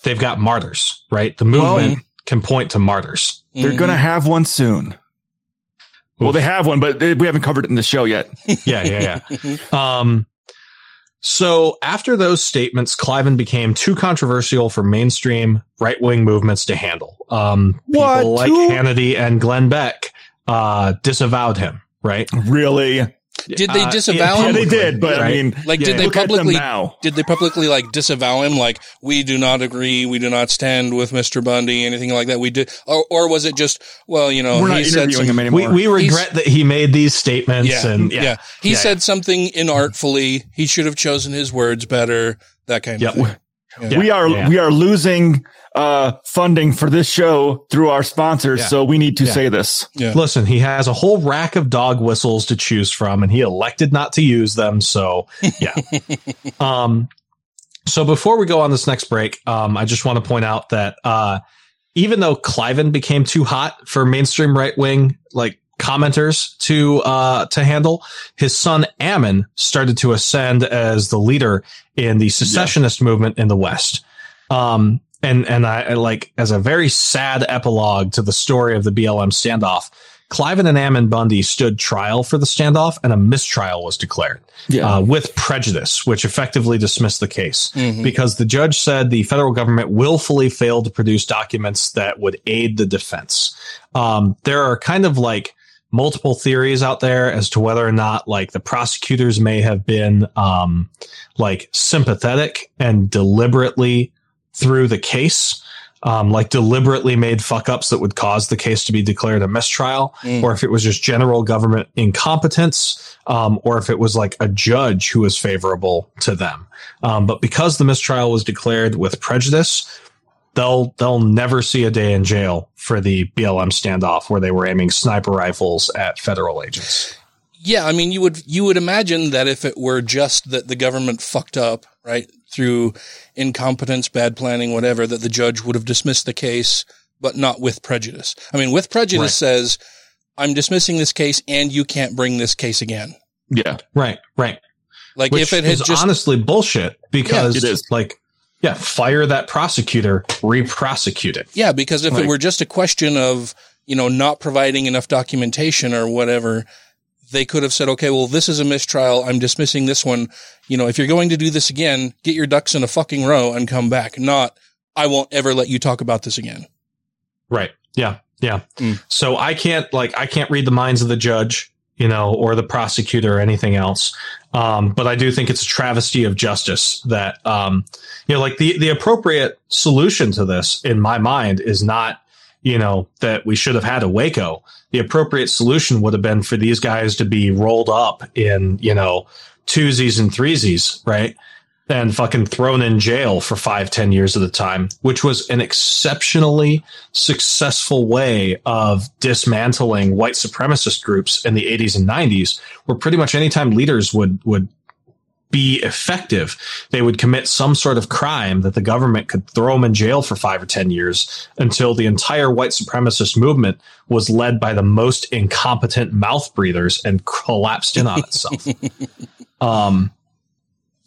they've got martyrs, right? The movement can point to martyrs. They're going to have one soon. Well, they have one, but they- we haven't covered it in the show yet. yeah, yeah, yeah. um, so after those statements, Cliven became too controversial for mainstream right wing movements to handle. Um, What? people like Too- Hannity and Glenn Beck uh, disavowed him. Right? Really? Did they Uh, disavow yeah, him? they did, but I mean, Like, yeah, did they look at them publicly? now? Did they publicly like disavow him? Like, we do not agree. We do not stand with Mr. Bundy. Anything like that? We did, or, or was it just? Well, you know, We're not said interviewing some, him anymore. we regret that he made these statements Yeah, and yeah, yeah. He Yeah, said something inartfully. He should have chosen his words better. That kind Yep. of thing. Yeah. we are yeah. we are losing uh funding for this show through our sponsors, Yeah. so we need to Yeah. say this. Yeah. Listen, he has a whole rack of dog whistles to choose from, and he elected not to use them. So, yeah. um, so before we go on this next break, um, I just want to point out that uh, even though Cliven became too hot for mainstream right wing like commenters to uh, to handle, his son Ammon started to ascend as the leader in the secessionist movement in the West. Um, and and I, I like as a very sad epilogue to the story of the BLM standoff. Cliven and Ammon Bundy stood trial for the standoff, and a mistrial was declared Yeah. uh, with prejudice, which effectively dismissed the case Mhm. because the judge said the federal government willfully failed to produce documents that would aid the defense. Um, there are kind of like multiple theories out there as to whether or not like the prosecutors may have been um, like sympathetic and deliberately through the case. Um, like deliberately made fuck ups that would cause the case to be declared a mistrial, Mm. or if it was just general government incompetence, um, or if it was like a judge who was favorable to them. Um, but because the mistrial was declared with prejudice, they'll they'll never see a day in jail for the BLM standoff where they were aiming sniper rifles at federal agents. Yeah, I mean, you would you would imagine that if it were just that the government fucked up, right, through incompetence, bad planning, whatever, that the judge would have dismissed the case, but not with prejudice. I mean, with prejudice Right. says, "I'm dismissing this case, and you can't bring this case again." Yeah. Right, right. Like Which if it had is just honestly bullshit because Yeah, it is. like yeah, fire that prosecutor, re-prosecute it. Yeah, because if Like- it were just a question of, you know, not providing enough documentation or whatever, they could have said, okay, well, this is a mistrial. I'm dismissing this one. You know, if you're going to do this again, get your ducks in a fucking row and come back. Not, I won't ever let you talk about this again. Right. Yeah. Yeah. Mm. So I can't like I can't read the minds of the judge, you know, or the prosecutor or anything else. Um, but I do think it's a travesty of justice that um, you know, like the the appropriate solution to this in my mind is not, you know, that we should have had a Waco. The appropriate solution would have been for these guys to be rolled up in, you know, twosies and threesies, right? And fucking thrown in jail for five, ten years at a time, which was an exceptionally successful way of dismantling white supremacist groups in the 80s and 90s, where pretty much anytime leaders would, would be effective, they would commit some sort of crime that the government could throw them in jail for five or 10 years until the entire white supremacist movement was led by the most incompetent mouth breathers and collapsed in on itself. um,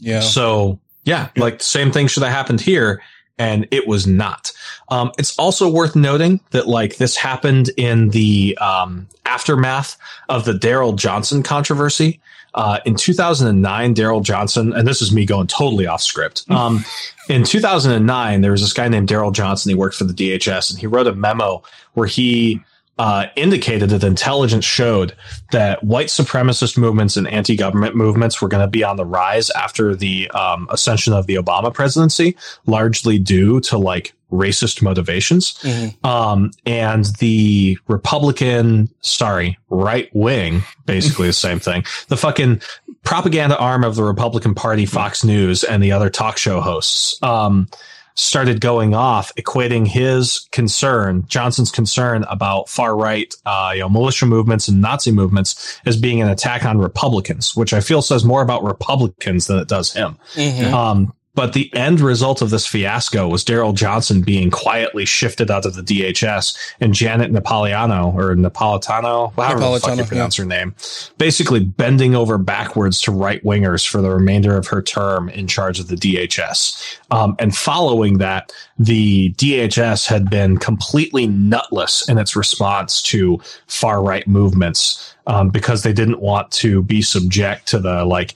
Yeah. so yeah, like same thing should have happened here. And it was not. Um, it's also worth noting that like this happened in the um, aftermath of the Daryl Johnson controversy. Uh, in 2009, Daryl Johnson, and this is me going totally off script. Um, in 2009, there was this guy named Daryl Johnson. He worked for the DHS and he wrote a memo where he uh, indicated that intelligence showed that white supremacist movements and anti-government movements were going to be on the rise after the um, ascension of the Obama presidency, largely due to like racist motivations. Mhm. Um, and the Republican, sorry, right wing, basically the same thing. The fucking propaganda arm of the Republican Party, Fox News, and the other talk show hosts, um, started going off, equating his concern, Johnson's concern about far right, uh, you know, militia movements and Nazi movements as being an attack on Republicans, which I feel says more about Republicans than it does him. Mhm. Um, But the end result of this fiasco was Daryl Johnson being quietly shifted out of the DHS and Janet Napolitano or Napolitano, however the fuck you Napolitano, pronounce her name, basically bending over backwards to right wingers for the remainder of her term in charge of the DHS. Um, and following that, the DHS had been completely nutless in its response to far right movements um, because they didn't want to be subject to the like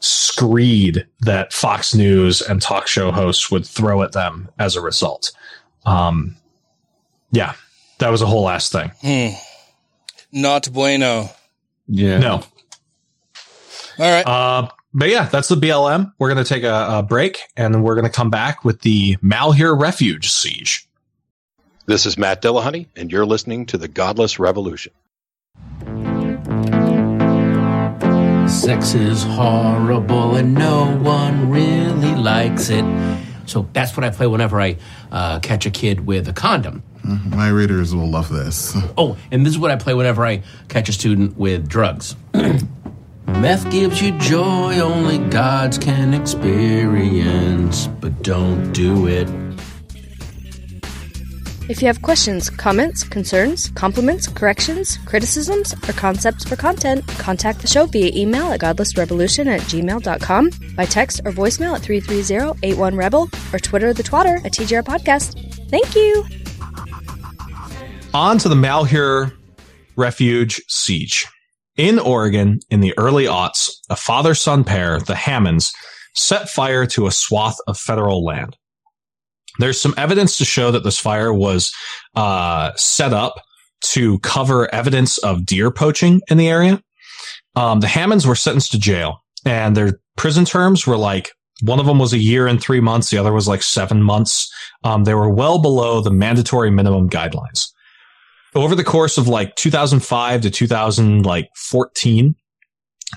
screed that Fox News and talk show hosts would throw at them as a result. Um, yeah, that was a whole ass thing. Hmm. Not bueno. Yeah. No. All right. Uh, but yeah, that's the BLM. We're going to take a, a break and we're going to come back with the Malheur Refuge siege. This is Matt Dillahunty, and you're listening to The Godless Revolution. Sex is horrible and no one really likes it. So that's what I play whenever I uh, catch a kid with a condom. My readers will love this. Oh, and this is what I play whenever I catch a student with drugs. Meth gives you joy only gods can experience, but don't do it. If you have questions, comments, concerns, compliments, corrections, criticisms, or concepts for content, contact the show via email at godlessrevolution at gmail.com, by text or voicemail at 330-81-REBEL, or Twitter the twatter at TGR Podcast. Thank you! On to the Malheur Refuge siege. In Oregon, in the early aughts, a father son pair, the Hammonds, set fire to a swath of federal land. There's some evidence to show that this fire was uh, set up to cover evidence of deer poaching in the area. Um, the Hammonds were sentenced to jail, and their prison terms were like one of them was a year and three months, the other was like seven months. Um, they were well below the mandatory minimum guidelines. Over the course of like 2005 to 2014,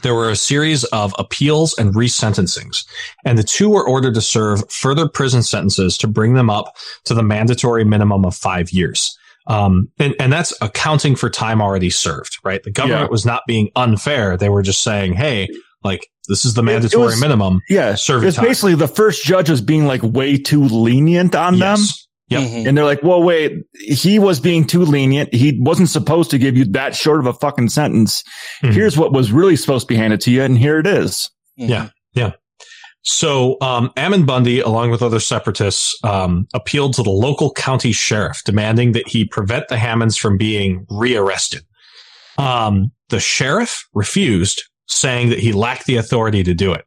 there were a series of appeals and resentencings, and the two were ordered to serve further prison sentences to bring them up to the mandatory minimum of five years. Um, and, and that's accounting for time already served, right? The government Yeah. was not being unfair. They were just saying, Hey, like this is the mandatory was- minimum. Yeah. Serve your It's time. basically the first judge was being like way too lenient on them. Yep. And they're like, well, wait, he was being too lenient. He wasn't supposed to give you that short of a fucking sentence. Mm-hmm. Here's what was really supposed to be handed to you. And here it is. Yeah. Yeah. So, um, Ammon Bundy, along with other separatists, um, appealed to the local county sheriff, demanding that he prevent the Hammonds from being rearrested. Um, the sheriff refused, saying that he lacked the authority to do it.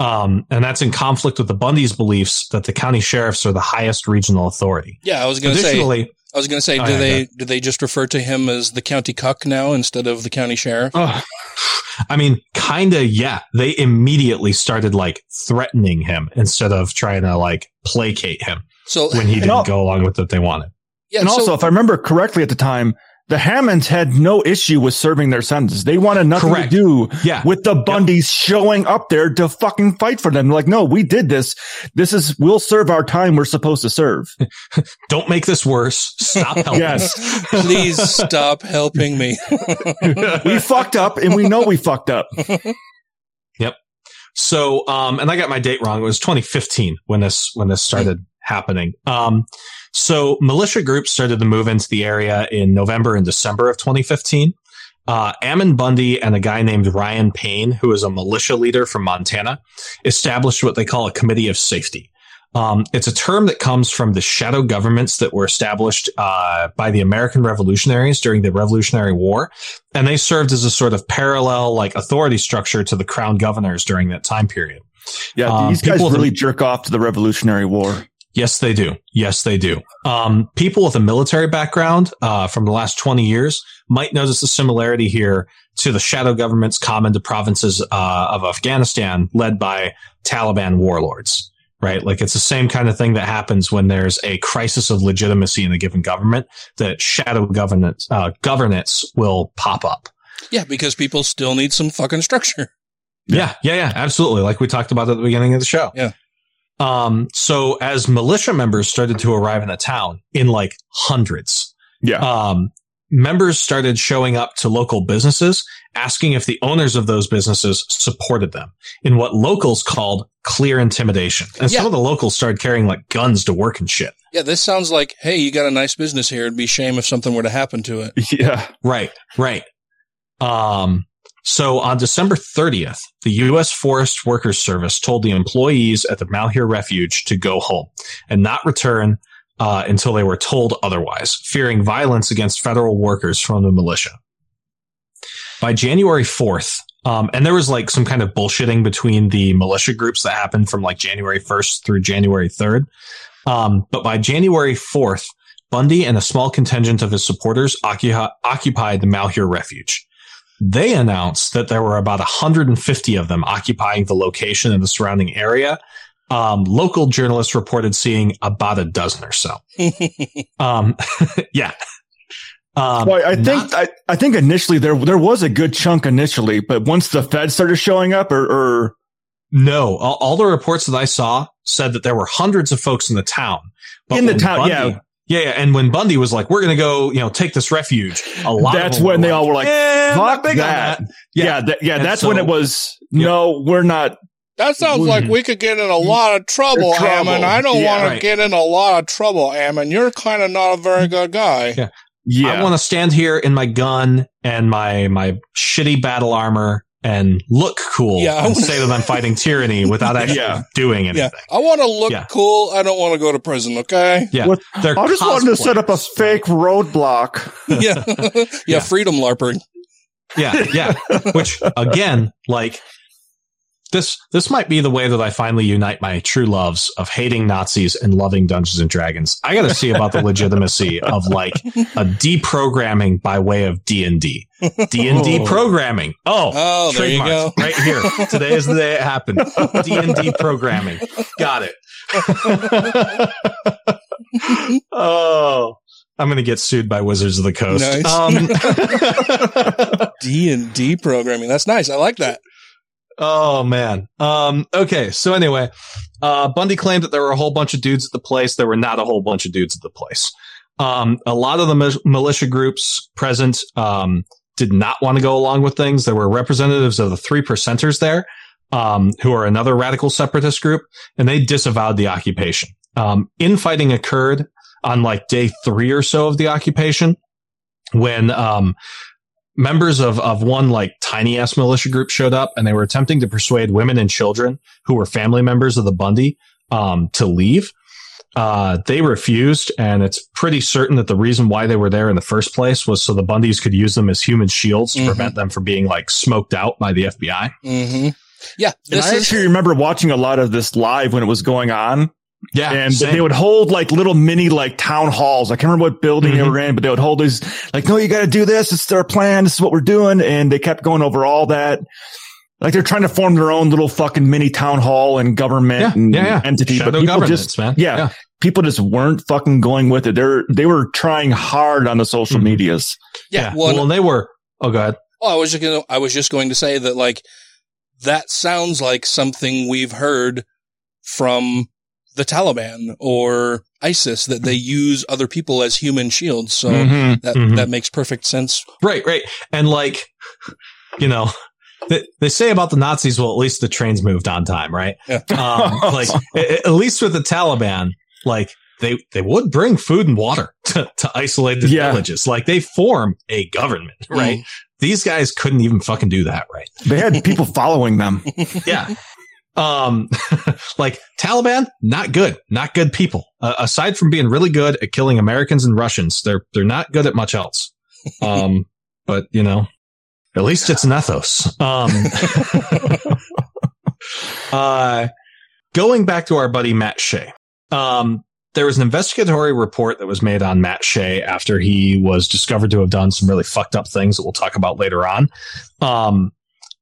Um, and that's in conflict with the Bundys' beliefs that the county sheriffs are the highest regional authority. Yeah, I was going to say. I was going to say, Oh, do yeah, they do they just refer to him as the county cuck now instead of the county sheriff? Oh, I mean, kinda, yeah. They immediately started like threatening him instead of trying to like placate him So when he didn't al- go along with what they wanted. Yeah, and so- also, if I remember correctly at the time, the Hammonds had no issue with serving their sentences. They wanted nothing Correct. to do Yeah. with the Bundys showing up there to fucking fight for them. Like, no, we did this. This is, we'll serve our time we're supposed to serve. Don't make this worse. Stop helping. Yes. Please stop helping me. we fucked up and we know we fucked up. Yep. So, um, and I got my date wrong. It was 2015 when this, when this started happening. Um, so militia groups started to move into the area in November and December of 2015. Uh, Ammon Bundy and a guy named Ryan Payne, who is a militia leader from Montana, established what they call a committee of safety. Um, it's a term that comes from the shadow governments that were established uh, by the American revolutionaries during the Revolutionary War, and they served as a sort of parallel, like authority structure to the crown governors during that time period. Yeah. Um, these guys really jerk off to the Revolutionary War. Yes, they do. Yes, they do. Um, people with a military background uh, from the last 20 years might notice a similarity here to the shadow governments common to provinces uh, of Afghanistan led by Taliban warlords, right? Like it's the same kind of thing that happens when there's a crisis of legitimacy in a given government that shadow governance, uh, governance will pop up. yeah, because people still need some fucking structure. Yeah, yeah, yeah, absolutely. Like we talked about at the beginning of the show. Yeah. Um, so as militia members started to arrive in the town in like hundreds, Yeah. um, members started showing up to local businesses asking if the owners of those businesses supported them in what locals called clear intimidation. And Yeah. some of the locals started carrying like guns to work and shit. Yeah, this sounds like, hey, you got a nice business here. It'd be shame if something were to happen to it. Yeah. Right, right. Um, so on December 30th, the U.S. Forest Workers Service told the employees at the Malheur Refuge to go home and not return uh, until they were told otherwise, fearing violence against federal workers from the militia. By January 4th, um, and there was like some kind of bullshitting between the militia groups that happened from like January 1st through January 3rd. Um, but by January 4th, Bundy and a small contingent of his supporters occupi- occupied the Malheur Refuge. They announced that there were about 150 of them occupying the location and the surrounding area. Um, local journalists reported seeing about a dozen or so. Um, yeah. Um, well, I think I, I think initially there there was a good chunk initially, but once the Fed started showing up, or, or No, all, all the reports that I saw said that there were hundreds of folks in the town. In the town, Bundy- yeah. Yeah, yeah. And when Bundy was like, "We're going to go, you know, take this refuge," a lot. that's them when they like, all were like, "Eh, "Fuck that." that." Yeah, that, yeah, And that's when it was. No, we're not. That sounds like we could get in a lot of trouble, Trouble. Ammon. I don't Yeah. want to get in a lot of trouble, Ammon. You're kind of not a very good guy. Yeah. Yeah, I want to stand here in my gun and my my shitty battle armor and look cool Yeah, I and wanna- say that I'm fighting tyranny without actually Yeah. doing anything. Yeah, I want to look Yeah. cool. I don't want to go to prison. Okay. Yeah, What- They're I just wanted to set up a fake roadblock. Yeah. yeah. Yeah. Freedom larping. Yeah, yeah. Which again, like this this might be the way that I finally unite my true loves of hating Nazis and loving Dungeons and Dragons. I got to see about the legitimacy of like a deprogramming by way of D and D. D and D Oh. programming. Oh, Oh, there you go. right here. Today is the day it happened. D and D programming. Got it. oh, I'm gonna get sued by Wizards of the Coast. Nice. Um, D and D programming. That's nice. I like that. Oh man. Um, okay. So anyway, uh, Bundy claimed that there were a whole bunch of dudes at the place. There were not a whole bunch of dudes at the place. Um, a lot of the mi- militia groups present, um, did not want to go along with things. There were representatives of the three percenters there, um, who are another radical separatist group, and they disavowed the occupation. Um, infighting occurred on like day three or so of the occupation when, um, members of, of one like tiny ass militia group showed up and they were attempting to persuade women and children who were family members of the Bundy, um, to leave. Uh, they refused and it's pretty certain that the reason why they were there in the first place was so the Bundys could use them as human shields to Mhm. prevent them from being like smoked out by the FBI. Mm-hmm. Yeah. And I is. actually remember watching a lot of this live when it was going on. Yeah. and same. they would hold like little mini like town halls. I can't remember what building they Mhm. were in, but they would hold these like, no, you got to do this. It's our plan. This is what we're doing. And they kept going over all that. Like they're trying to form their own little fucking mini town hall and government Yeah, and yeah, yeah. entity. Shadow but people just, man. Yeah, Yeah. people just weren't fucking going with it. They're, they were trying hard on the social Mhm. medias. yeah. Well, Well, they were, oh, God. ahead. Oh, I was just gonna, I was just going to say that like that sounds like something we've heard from the Taliban or ISIS that they use other people as human shields. So Mhm. that Mhm. that makes perfect sense. Right, right. And like, you know, they, they say about the Nazis, well, at least the trains moved on time, right? Yeah. Um, like, at least with the Taliban, like, they, they would bring food and water to, to isolated Yeah. villages. Like, they form a government, right? These guys couldn't even fucking do that, right? They had people following them. yeah. Um, like Taliban, not good, not good people. Uh, aside from being really good at killing Americans and Russians, they're they're not good at much else. Um, but you know, at least it's an ethos. Um, uh, going back to our buddy Matt Shea. Um, there was an investigatory report that was made on Matt Shea after he was discovered to have done some really fucked up things that we'll talk about later on. Um,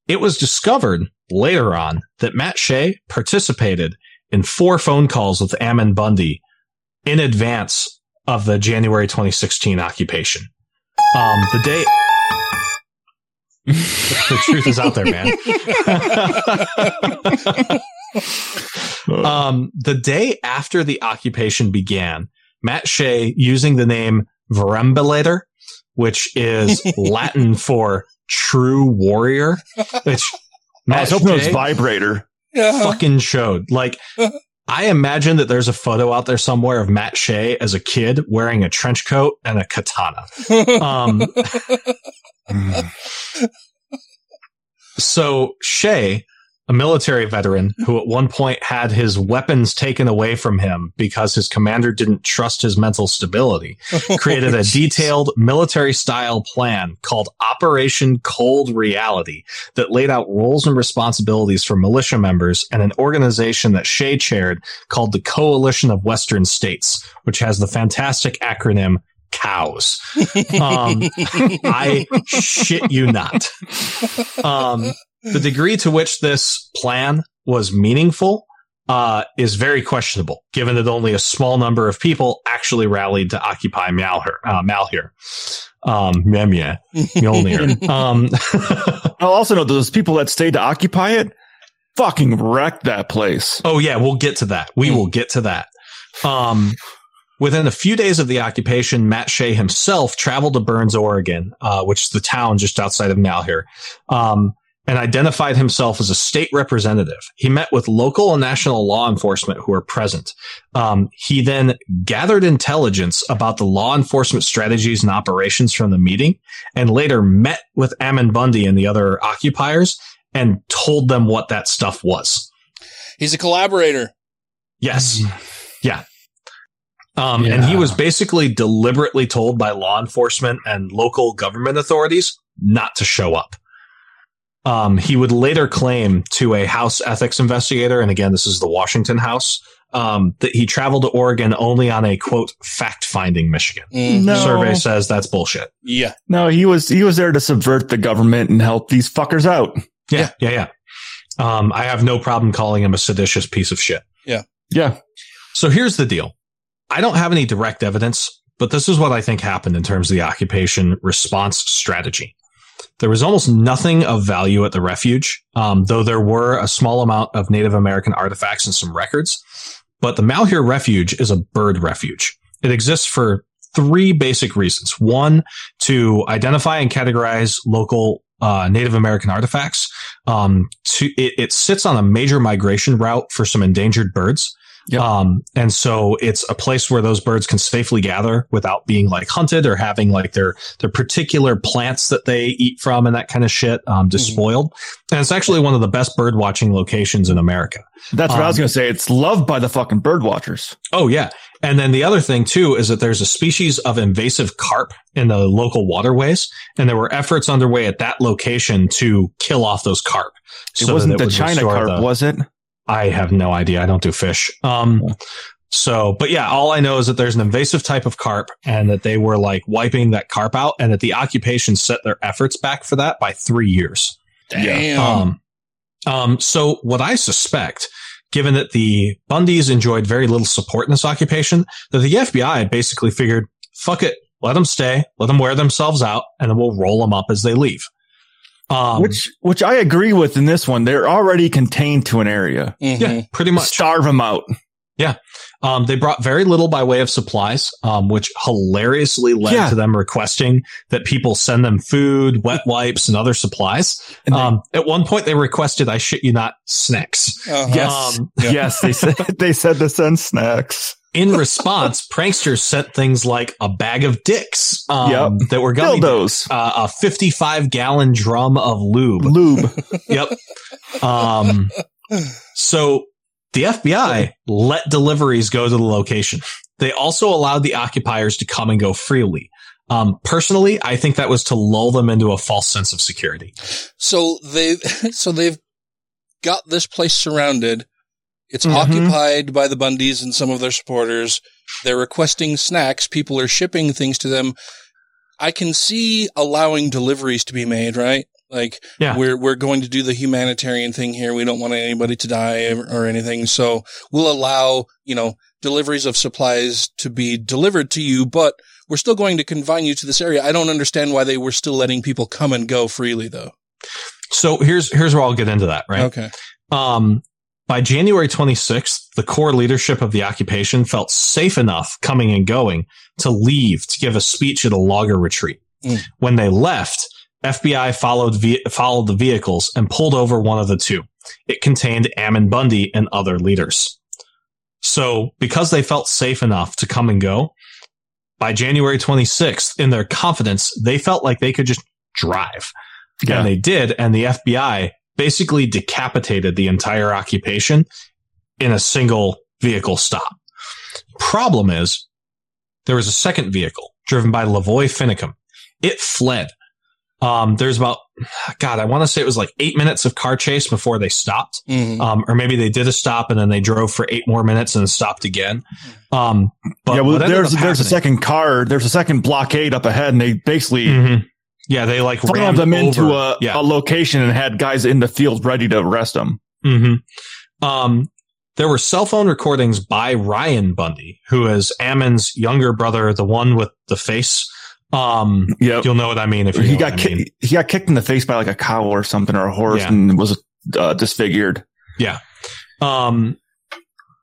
it was discovered later on that Matt Shea participated in four phone calls with Ammon Bundy in advance of the January 2016 occupation. Um, the day. the truth is out there, man. um, the day after the occupation began, Matt Shea, using the name Verum Bellator, which is Latin for true warrior. Which I was hoping it was vibrator. Yeah. fucking showed. Like, I imagine that there's a photo out there somewhere of Matt Shea as a kid wearing a trench coat and a katana. Um, so Shea, a military veteran who at one point had his weapons taken away from him because his commander didn't trust his mental stability, created a detailed military style plan called Operation Cold Reality that laid out roles and responsibilities for militia members and an organization that Shea chaired called the Coalition of Western States, which has the fantastic acronym cows. Um, I shit you not. Um, the degree to which this plan was meaningful uh, is very questionable, given that only a small number of people actually rallied to occupy Malheur. Uh, Malheur. Um, Memia, Mjolnir. um, I'll also note those people that stayed to occupy it fucking wrecked that place. Oh yeah, we'll get to that. We will get to that. Um, within a few days of the occupation, Matt Shea himself traveled to Burns, Oregon, uh, which is the town just outside of Malheur, um, and identified himself as a state representative. He met with local and national law enforcement who were present. Um, he then gathered intelligence about the law enforcement strategies and operations from the meeting, and later met with Ammon Bundy and the other occupiers and told them what that stuff was. He's a collaborator. Yes. Yeah. Um, and he was basically deliberately told by law enforcement and local government authorities not to show up. Um, he would later claim to a House ethics investigator, and again, this is the Washington House, um, that he traveled to Oregon only on a quote fact finding mission. Mm. No. Survey says that's bullshit. Yeah. No, he was he was there to subvert the government and help these fuckers out. Yeah, yeah, yeah. Um, I have no problem calling him a seditious piece of shit. Yeah. Yeah. So here's the deal. I don't have any direct evidence, but this is what I think happened in terms of the occupation response strategy. There was almost nothing of value at the refuge, um, though there were a small amount of Native American artifacts and some records. But the Malheur Refuge is a bird refuge. It exists for three basic reasons. One, to identify and categorize local uh, Native American artifacts. Um, to, it, it sits on a major migration route for some endangered birds. Um, and so it's a place where those birds can safely gather without being like hunted or having like their, their particular plants that they eat from and that kind of shit, um, despoiled. And it's actually one of the best bird watching locations in America. That's what I was Um, going to say. It's loved by the fucking bird watchers. Oh yeah. And then the other thing too is that there's a species of invasive carp in the local waterways, and there were efforts underway at that location to kill off those carp. It that wasn't the China carp, the- was it? I have no idea. I don't do fish. Um, so, but yeah, all I know is that there's an invasive type of carp and that they were like wiping that carp out and that the occupation set their efforts back for that by three years. Damn. Um, um, so what I suspect, given that the Bundys enjoyed very little support in this occupation, that the FBI basically figured, fuck it, let them stay, let them wear themselves out, and then we'll roll them up as they leave. Um, which which I agree with in this one. They're already contained to an area. yeah, pretty much. Starve them out. Yeah. Um, they brought very little by way of supplies, um, which hilariously led Yeah. to them requesting that people send them food, wet wipes, and other supplies. Um, at one point, they requested, I shit you not, snacks. Uh-huh. Yes, Um, yes. They said they said to send snacks. In response, pranksters sent things like a bag of dicks um, Yep. that were gummy Dildos. bears, uh, a 55 gallon drum of lube. Lube. Yep. Um, so the FBI let deliveries go to the location. They also allowed the occupiers to come and go freely. Um, personally, I think that was to lull them into a false sense of security. So they, so they've got this place surrounded. It's Mhm. occupied by the Bundys and some of their supporters. They're requesting snacks. People are shipping things to them. I can see allowing deliveries to be made, right? Like Yeah. we're we're going to do the humanitarian thing here. We don't want anybody to die or, or anything. So we'll allow, you know, deliveries of supplies to be delivered to you, but we're still going to confine you to this area. I don't understand why they were still letting people come and go freely though. So here's here's where I'll get into that, right? Okay. Um, by January 26th, the core leadership of the occupation felt safe enough coming and going to leave to give a speech at a logger retreat. Mm. When they left, FBI followed ve- followed the vehicles and pulled over one of the two. It contained Ammon Bundy and other leaders. So, because they felt safe enough to come and go, by January 26th, in their confidence, they felt like they could just drive. Yeah. And they did. And the FBI basically decapitated the entire occupation in a single vehicle stop. Problem is, there was a second vehicle driven by LaVoy Finicum. It fled. Um, there's about, God, I want to say it was like eight minutes of car chase before they stopped. Um, or maybe they did a stop and then they drove for eight more minutes and stopped again. Um, but yeah, well, there's there's a second car, there's a second blockade up ahead, and they basically Mhm. Yeah, they like funneled rammed them into a, yeah. a location and had guys in the field ready to arrest them. hmm Um, there were cell phone recordings by Ryan Bundy, who is Ammon's younger brother, the one with the face. Um, Yep. you'll know what I mean if you he got what I mean. he got kicked in the face by like a cow or something or a horse Yeah. and was uh, disfigured. Yeah. Um,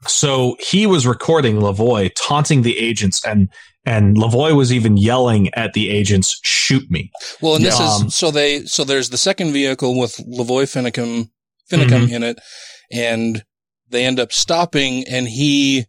so he was recording LaVoy taunting the agents and, and LaVoy was even yelling at the agents, shoot me. Well, and this Um, is so they so there's the second vehicle with LaVoy Finicum Finicum Mhm. in it, and they end up stopping, and he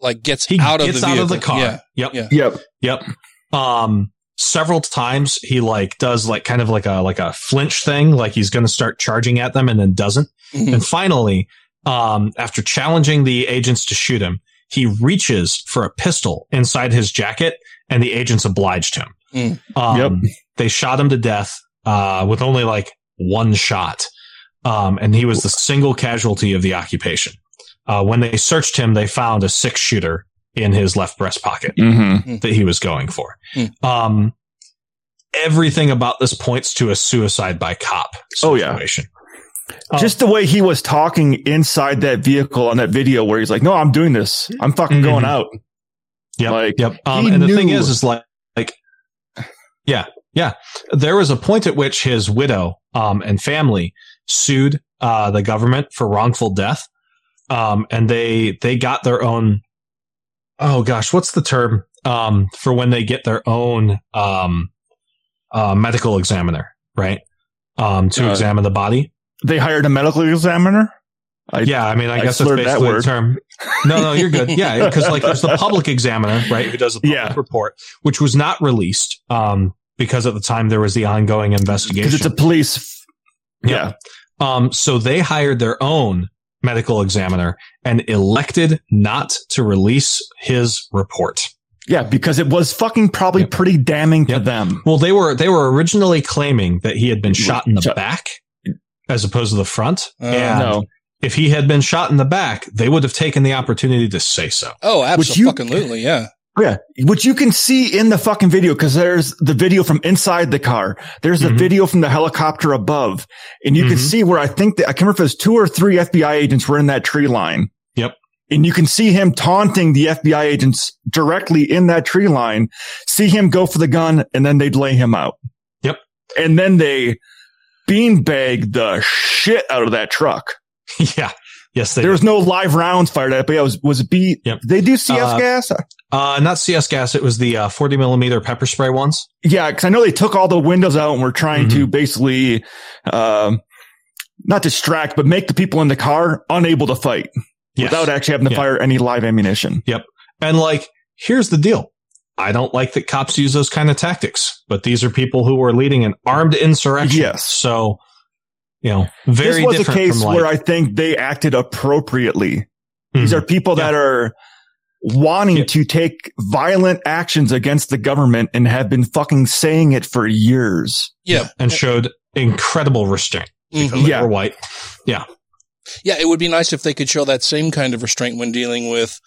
like gets He out of gets the out of the car. Yeah, Yep. yeah. Yep. Yep. Um, several times he like does like kind of like a like a flinch thing, like he's going to start charging at them and then doesn't. Mhm. And finally, um, after challenging the agents to shoot him, he reaches for a pistol inside his jacket, and the agents obliged him. Mm. Um, They shot him to death uh, with only like one shot, um, and he was the single casualty of the occupation. Uh, when they searched him, they found a six shooter in his left breast pocket Mm-hmm. that he was going for. Mm. Um, everything about this points to a suicide by cop Oh, yeah. Um, Just the way he was talking inside that vehicle on that video where he's like, no, I'm doing this. I'm fucking going Mhm. out. Yep. Like, yep. Um, and the thing is, is like, like, yeah, yeah. There was a point at which his widow, um, and family sued, uh, the government for wrongful death. Um, and they, they got their own, oh gosh, what's the term, um, for when they get their own, um, uh, medical examiner, right? Um, to Uh, examine the body. They hired a medical examiner. I, yeah, I mean, I, I guess that's slurred that basically the term. No, no, you're good. Yeah, because like there's the public examiner, right, who does the public Yeah. report, which was not released um, because at the time there was the ongoing investigation. Because it's a police. Yeah. um, so they hired their own medical examiner and elected not to release his report. Yeah. Because it was fucking probably pretty damning to them. Well, they were they were originally claiming that he had been shot in the Shot- back as opposed to the front. Uh, and no. if he had been shot in the back, they would have taken the opportunity to say so. Oh, Which you- absolutely, yeah. Yeah. Which you can see in the fucking video because there's the video from inside the car. There's the Mhm. video from the helicopter above. And you can Mhm. see where I think that I can't remember if it was two or three FBI agents were in that tree line. Yep. And you can see him taunting the FBI agents directly in that tree line, see him go for the gun, and then they'd lay him out. Yep. And then they beanbag the shit out of that truck. yeah. Yes, they There was no live rounds fired at it, but yeah, it was, was it B? Yep. They do CS Uh, gas? Uh, not CS gas. It was the uh, 40 millimeter pepper spray ones. Yeah, because I know they took all the windows out and were trying to Mm-hmm. basically, um, not distract, but make the people in the car unable to fight Yes. without actually having to Yeah. fire any live ammunition. Yep. And like, here's the deal. I don't like that cops use those kind of tactics, but these are people who are leading an armed insurrection. Yes. So, you know, very this was a case from where I think they acted appropriately. These Mhm. are people that are wanting Yeah. to take violent actions against the government and have been fucking saying it for years. Yeah. and showed incredible restraint because Mhm. Yeah. white. Yeah. Yeah, it would be nice if they could show that same kind of restraint when dealing with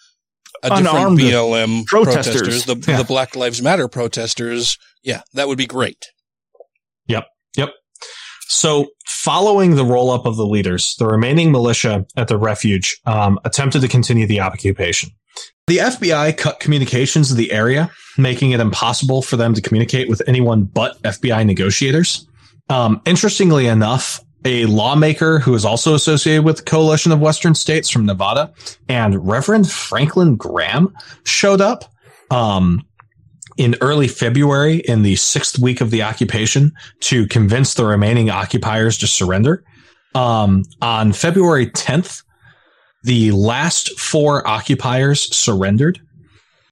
a different Unarmed BLM protesters. protesters, the, Yeah. the Black Lives Matter protesters. Yeah, that would be great. Yep. Yep. So following the roll up of the leaders, the remaining militia at the refuge um, attempted to continue the occupation. The FBI cut communications of the area, making it impossible for them to communicate with anyone but FBI negotiators. Um, interestingly enough, a lawmaker who is also associated with the Coalition of Western States from Nevada and Reverend Franklin Graham showed up. Um, in early February, in the sixth week of the occupation, to convince the remaining occupiers to surrender. Um, on February 10th, the last four occupiers surrendered.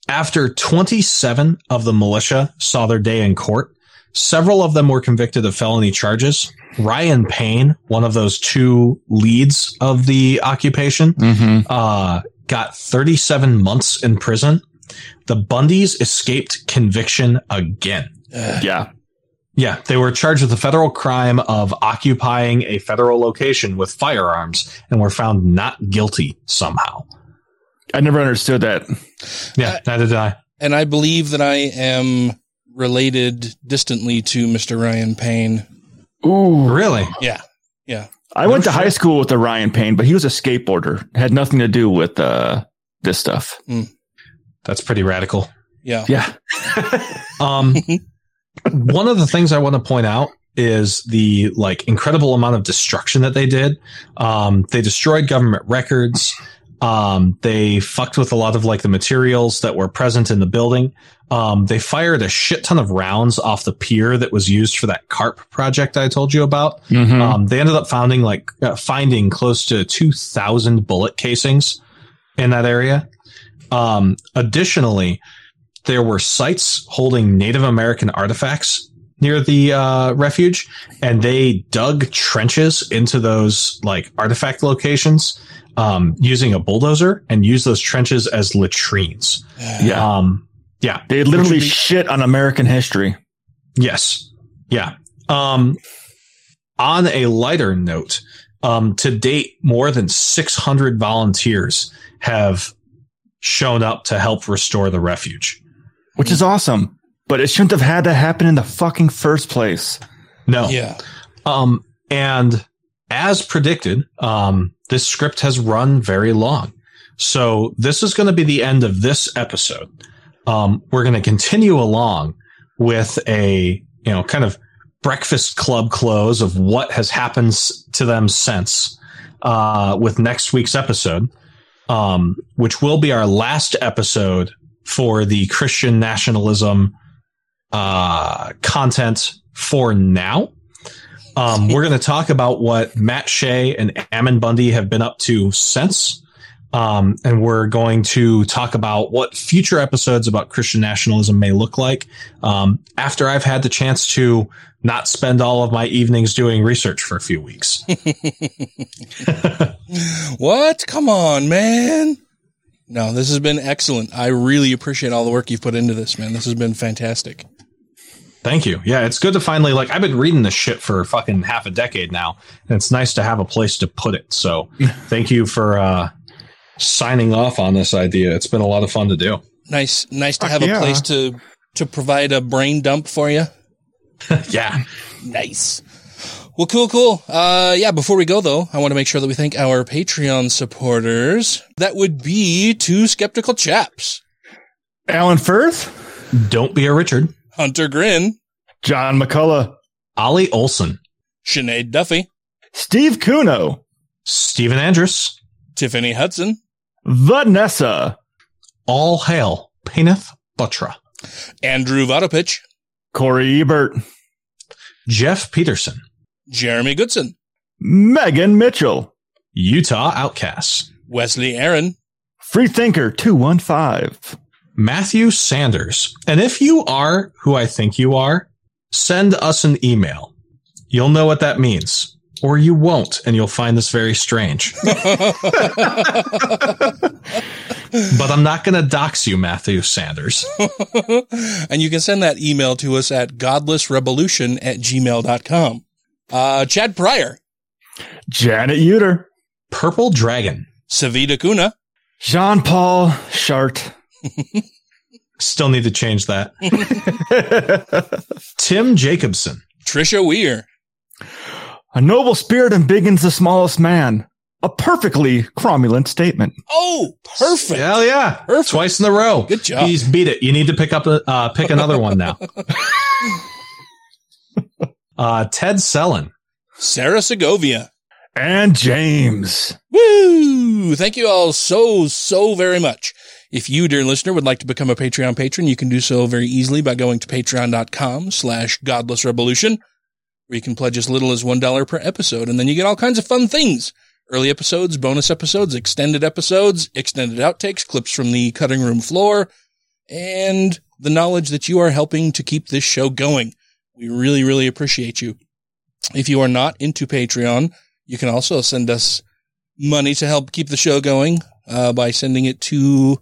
After 27 of the militia saw their day in court, several of them were convicted of felony charges. Ryan Payne, one of those two leads of the occupation, uh, got 37 months in prison. The Bundys escaped conviction again. yeah. Yeah, they were charged with the federal crime of occupying a federal location with firearms and were found not guilty somehow. I never understood that. Yeah, neither did I. And I believe that I am related distantly to Mr. Ryan Payne. Ooh. Really? Yeah. Yeah. I went to high school with the Ryan Payne, but he was a skateboarder. Had nothing to do with uh, this stuff. That's pretty radical. Yeah. Yeah. Um, one of the things I want to point out is the like incredible amount of destruction that they did. Um, they destroyed government records. Um, they fucked with a lot of like the materials that were present in the building. Um, they fired a shit ton of rounds off the pier that was used for that carp project I told you about. Mhm. Um, they ended up finding like uh, finding close to 2000 bullet casings in that area. Um, additionally, there were sites holding Native American artifacts near the uh, refuge, and they dug trenches into those like artifact locations um, using a bulldozer and use those trenches as latrines. Yeah. Um, yeah. They literally shit on American history. Yes. Yeah. Um, on a lighter note, um, to date, more than 600 volunteers have shown up to help restore the refuge. Which is awesome. But it shouldn't have had to happen in the fucking first place. No. Yeah. Um, and as predicted, um, this script has run very long. So this is going to be the end of this episode. Um, we're going to continue along with a, you know, kind of breakfast club close of what has happened to them since, uh, with next week's episode, um, which will be our last episode for the Christian nationalism, uh, content for now. Um, we're going to talk about what Matt Shea and Ammon Bundy have been up to since. Um, and we're going to talk about what future episodes about Christian nationalism may look like um, after I've had the chance to not spend all of my evenings doing research for a few weeks. What? Come on, man. No, this has been excellent. I really appreciate all the work you've put into this, man. This has been fantastic. Thank you. Yeah, it's good to finally like I've been reading this shit for fucking half a decade now, and it's nice to have a place to put it. So, thank you for uh signing off on this idea. It's been a lot of fun to do. Nice, nice to Fuck have yeah. a place to to provide a brain dump for you. yeah. Nice. Well, cool, cool. Uh, yeah, before we go though, I want to make sure that we thank our Patreon supporters. That would be two skeptical chaps. Alan Firth, Don't be a Richard. Hunter Grin, John McCullough, Ollie Olson, Sinead Duffy, Steve Kuno, Stephen Andrus, Tiffany Hudson, Vanessa, all hail Paineth Butra, Andrew Vodopich, Corey Ebert, Jeff Peterson, Jeremy Goodson, Megan Mitchell, Utah Outcasts, Wesley Aaron, Freethinker 215, Matthew Sanders. And if you are who I think you are, send us an email. You'll know what that means. Or you won't, and you'll find this very strange. but I'm not going to dox you, Matthew Sanders. and you can send that email to us at godlessrevolution at gmail.com. Uh, Chad Pryor, Janet Uter, Purple Dragon, Savita Kuna, Jean Paul Chart, Still need to change that. Tim Jacobson, Trisha Weir, A noble spirit embiggens the smallest man. A perfectly cromulent statement. Oh, perfect. Hell yeah. Twice in a row. Good job. He's beat it. You need to pick up a, uh, pick another one now. uh, Ted Sellen. Sarah Segovia, And James. Woo! Thank you all so, so very much. If you, dear listener, would like to become a Patreon patron, you can do so very easily by going to patreon.com slash godlessrevolution, where you can pledge as little as $1 per episode, and then you get all kinds of fun things. Early episodes, bonus episodes, extended episodes, extended outtakes, clips from the cutting room floor, and the knowledge that you are helping to keep this show going. We really, really appreciate you. If you are not into Patreon, you can also send us money to help keep the show going uh, by sending it to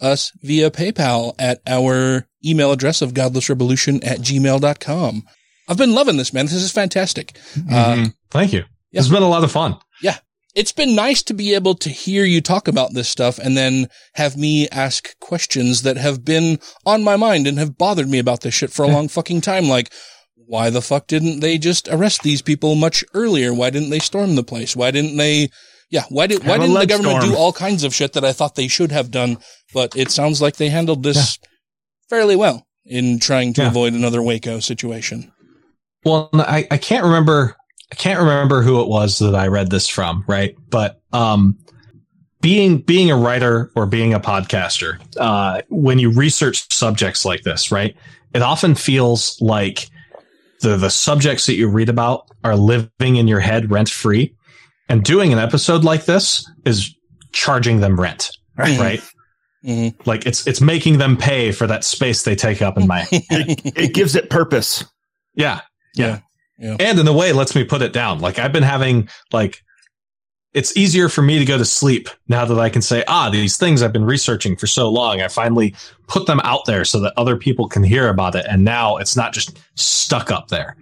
us via PayPal at our email address of godlessrevolution at gmail.com. I've been loving this, man. This is fantastic. Mm-hmm. Uh, Thank you. Yeah. It's been a lot of fun. Yeah. It's been nice to be able to hear you talk about this stuff and then have me ask questions that have been on my mind and have bothered me about this shit for a long fucking time. Like, why the fuck didn't they just arrest these people much earlier? Why didn't they storm the place? Why didn't they yeah, why did why didn't the government storm. do all kinds of shit that I thought they should have done? But it sounds like they handled this yeah. fairly well in trying to yeah. avoid another Waco situation. Well, I, I can't remember I can't remember who it was that I read this from, right? But um being being a writer or being a podcaster, uh, when you research subjects like this, right, it often feels like the the subjects that you read about are living in your head rent free and doing an episode like this is charging them rent, mm-hmm. right? Mm-hmm. Like it's it's making them pay for that space they take up in my it, it gives it purpose. Yeah, yeah. Yeah. And in a way, lets me put it down. Like I've been having like it's easier for me to go to sleep now that I can say, ah, these things I've been researching for so long. I finally put them out there so that other people can hear about it. And now it's not just stuck up there.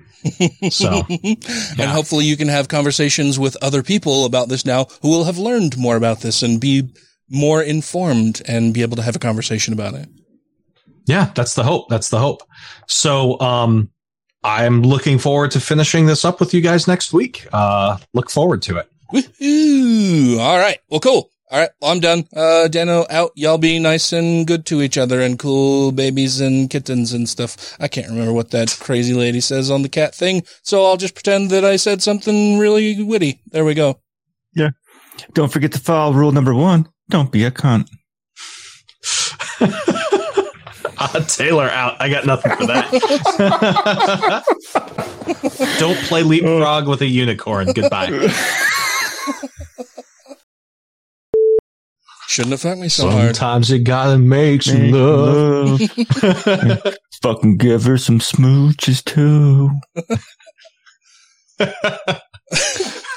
So, yeah. and hopefully you can have conversations with other people about this now who will have learned more about this and be more informed and be able to have a conversation about it. Yeah, that's the hope. That's the hope. So, um, I'm looking forward to finishing this up with you guys next week. Uh, look forward to it. Woo-hoo. All right. Well, cool. All right. Well, I'm done. Uh, Dano out. Y'all be nice and good to each other and cool babies and kittens and stuff. I can't remember what that crazy lady says on the cat thing. So I'll just pretend that I said something really witty. There we go. Yeah. Don't forget to follow rule number one. Don't be a cunt. uh, Taylor out. I got nothing for that. Don't play leapfrog with a unicorn. Goodbye. Shouldn't have fucked me so Sometimes hard. Sometimes you gotta make some make love. love. Fucking give her some smooches too.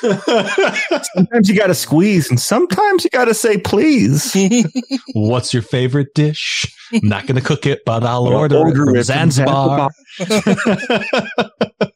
sometimes you gotta squeeze and sometimes you gotta say please. What's your favorite dish? I'm not gonna cook it, but I'll order, order it from Zanzibar. Zanzibar.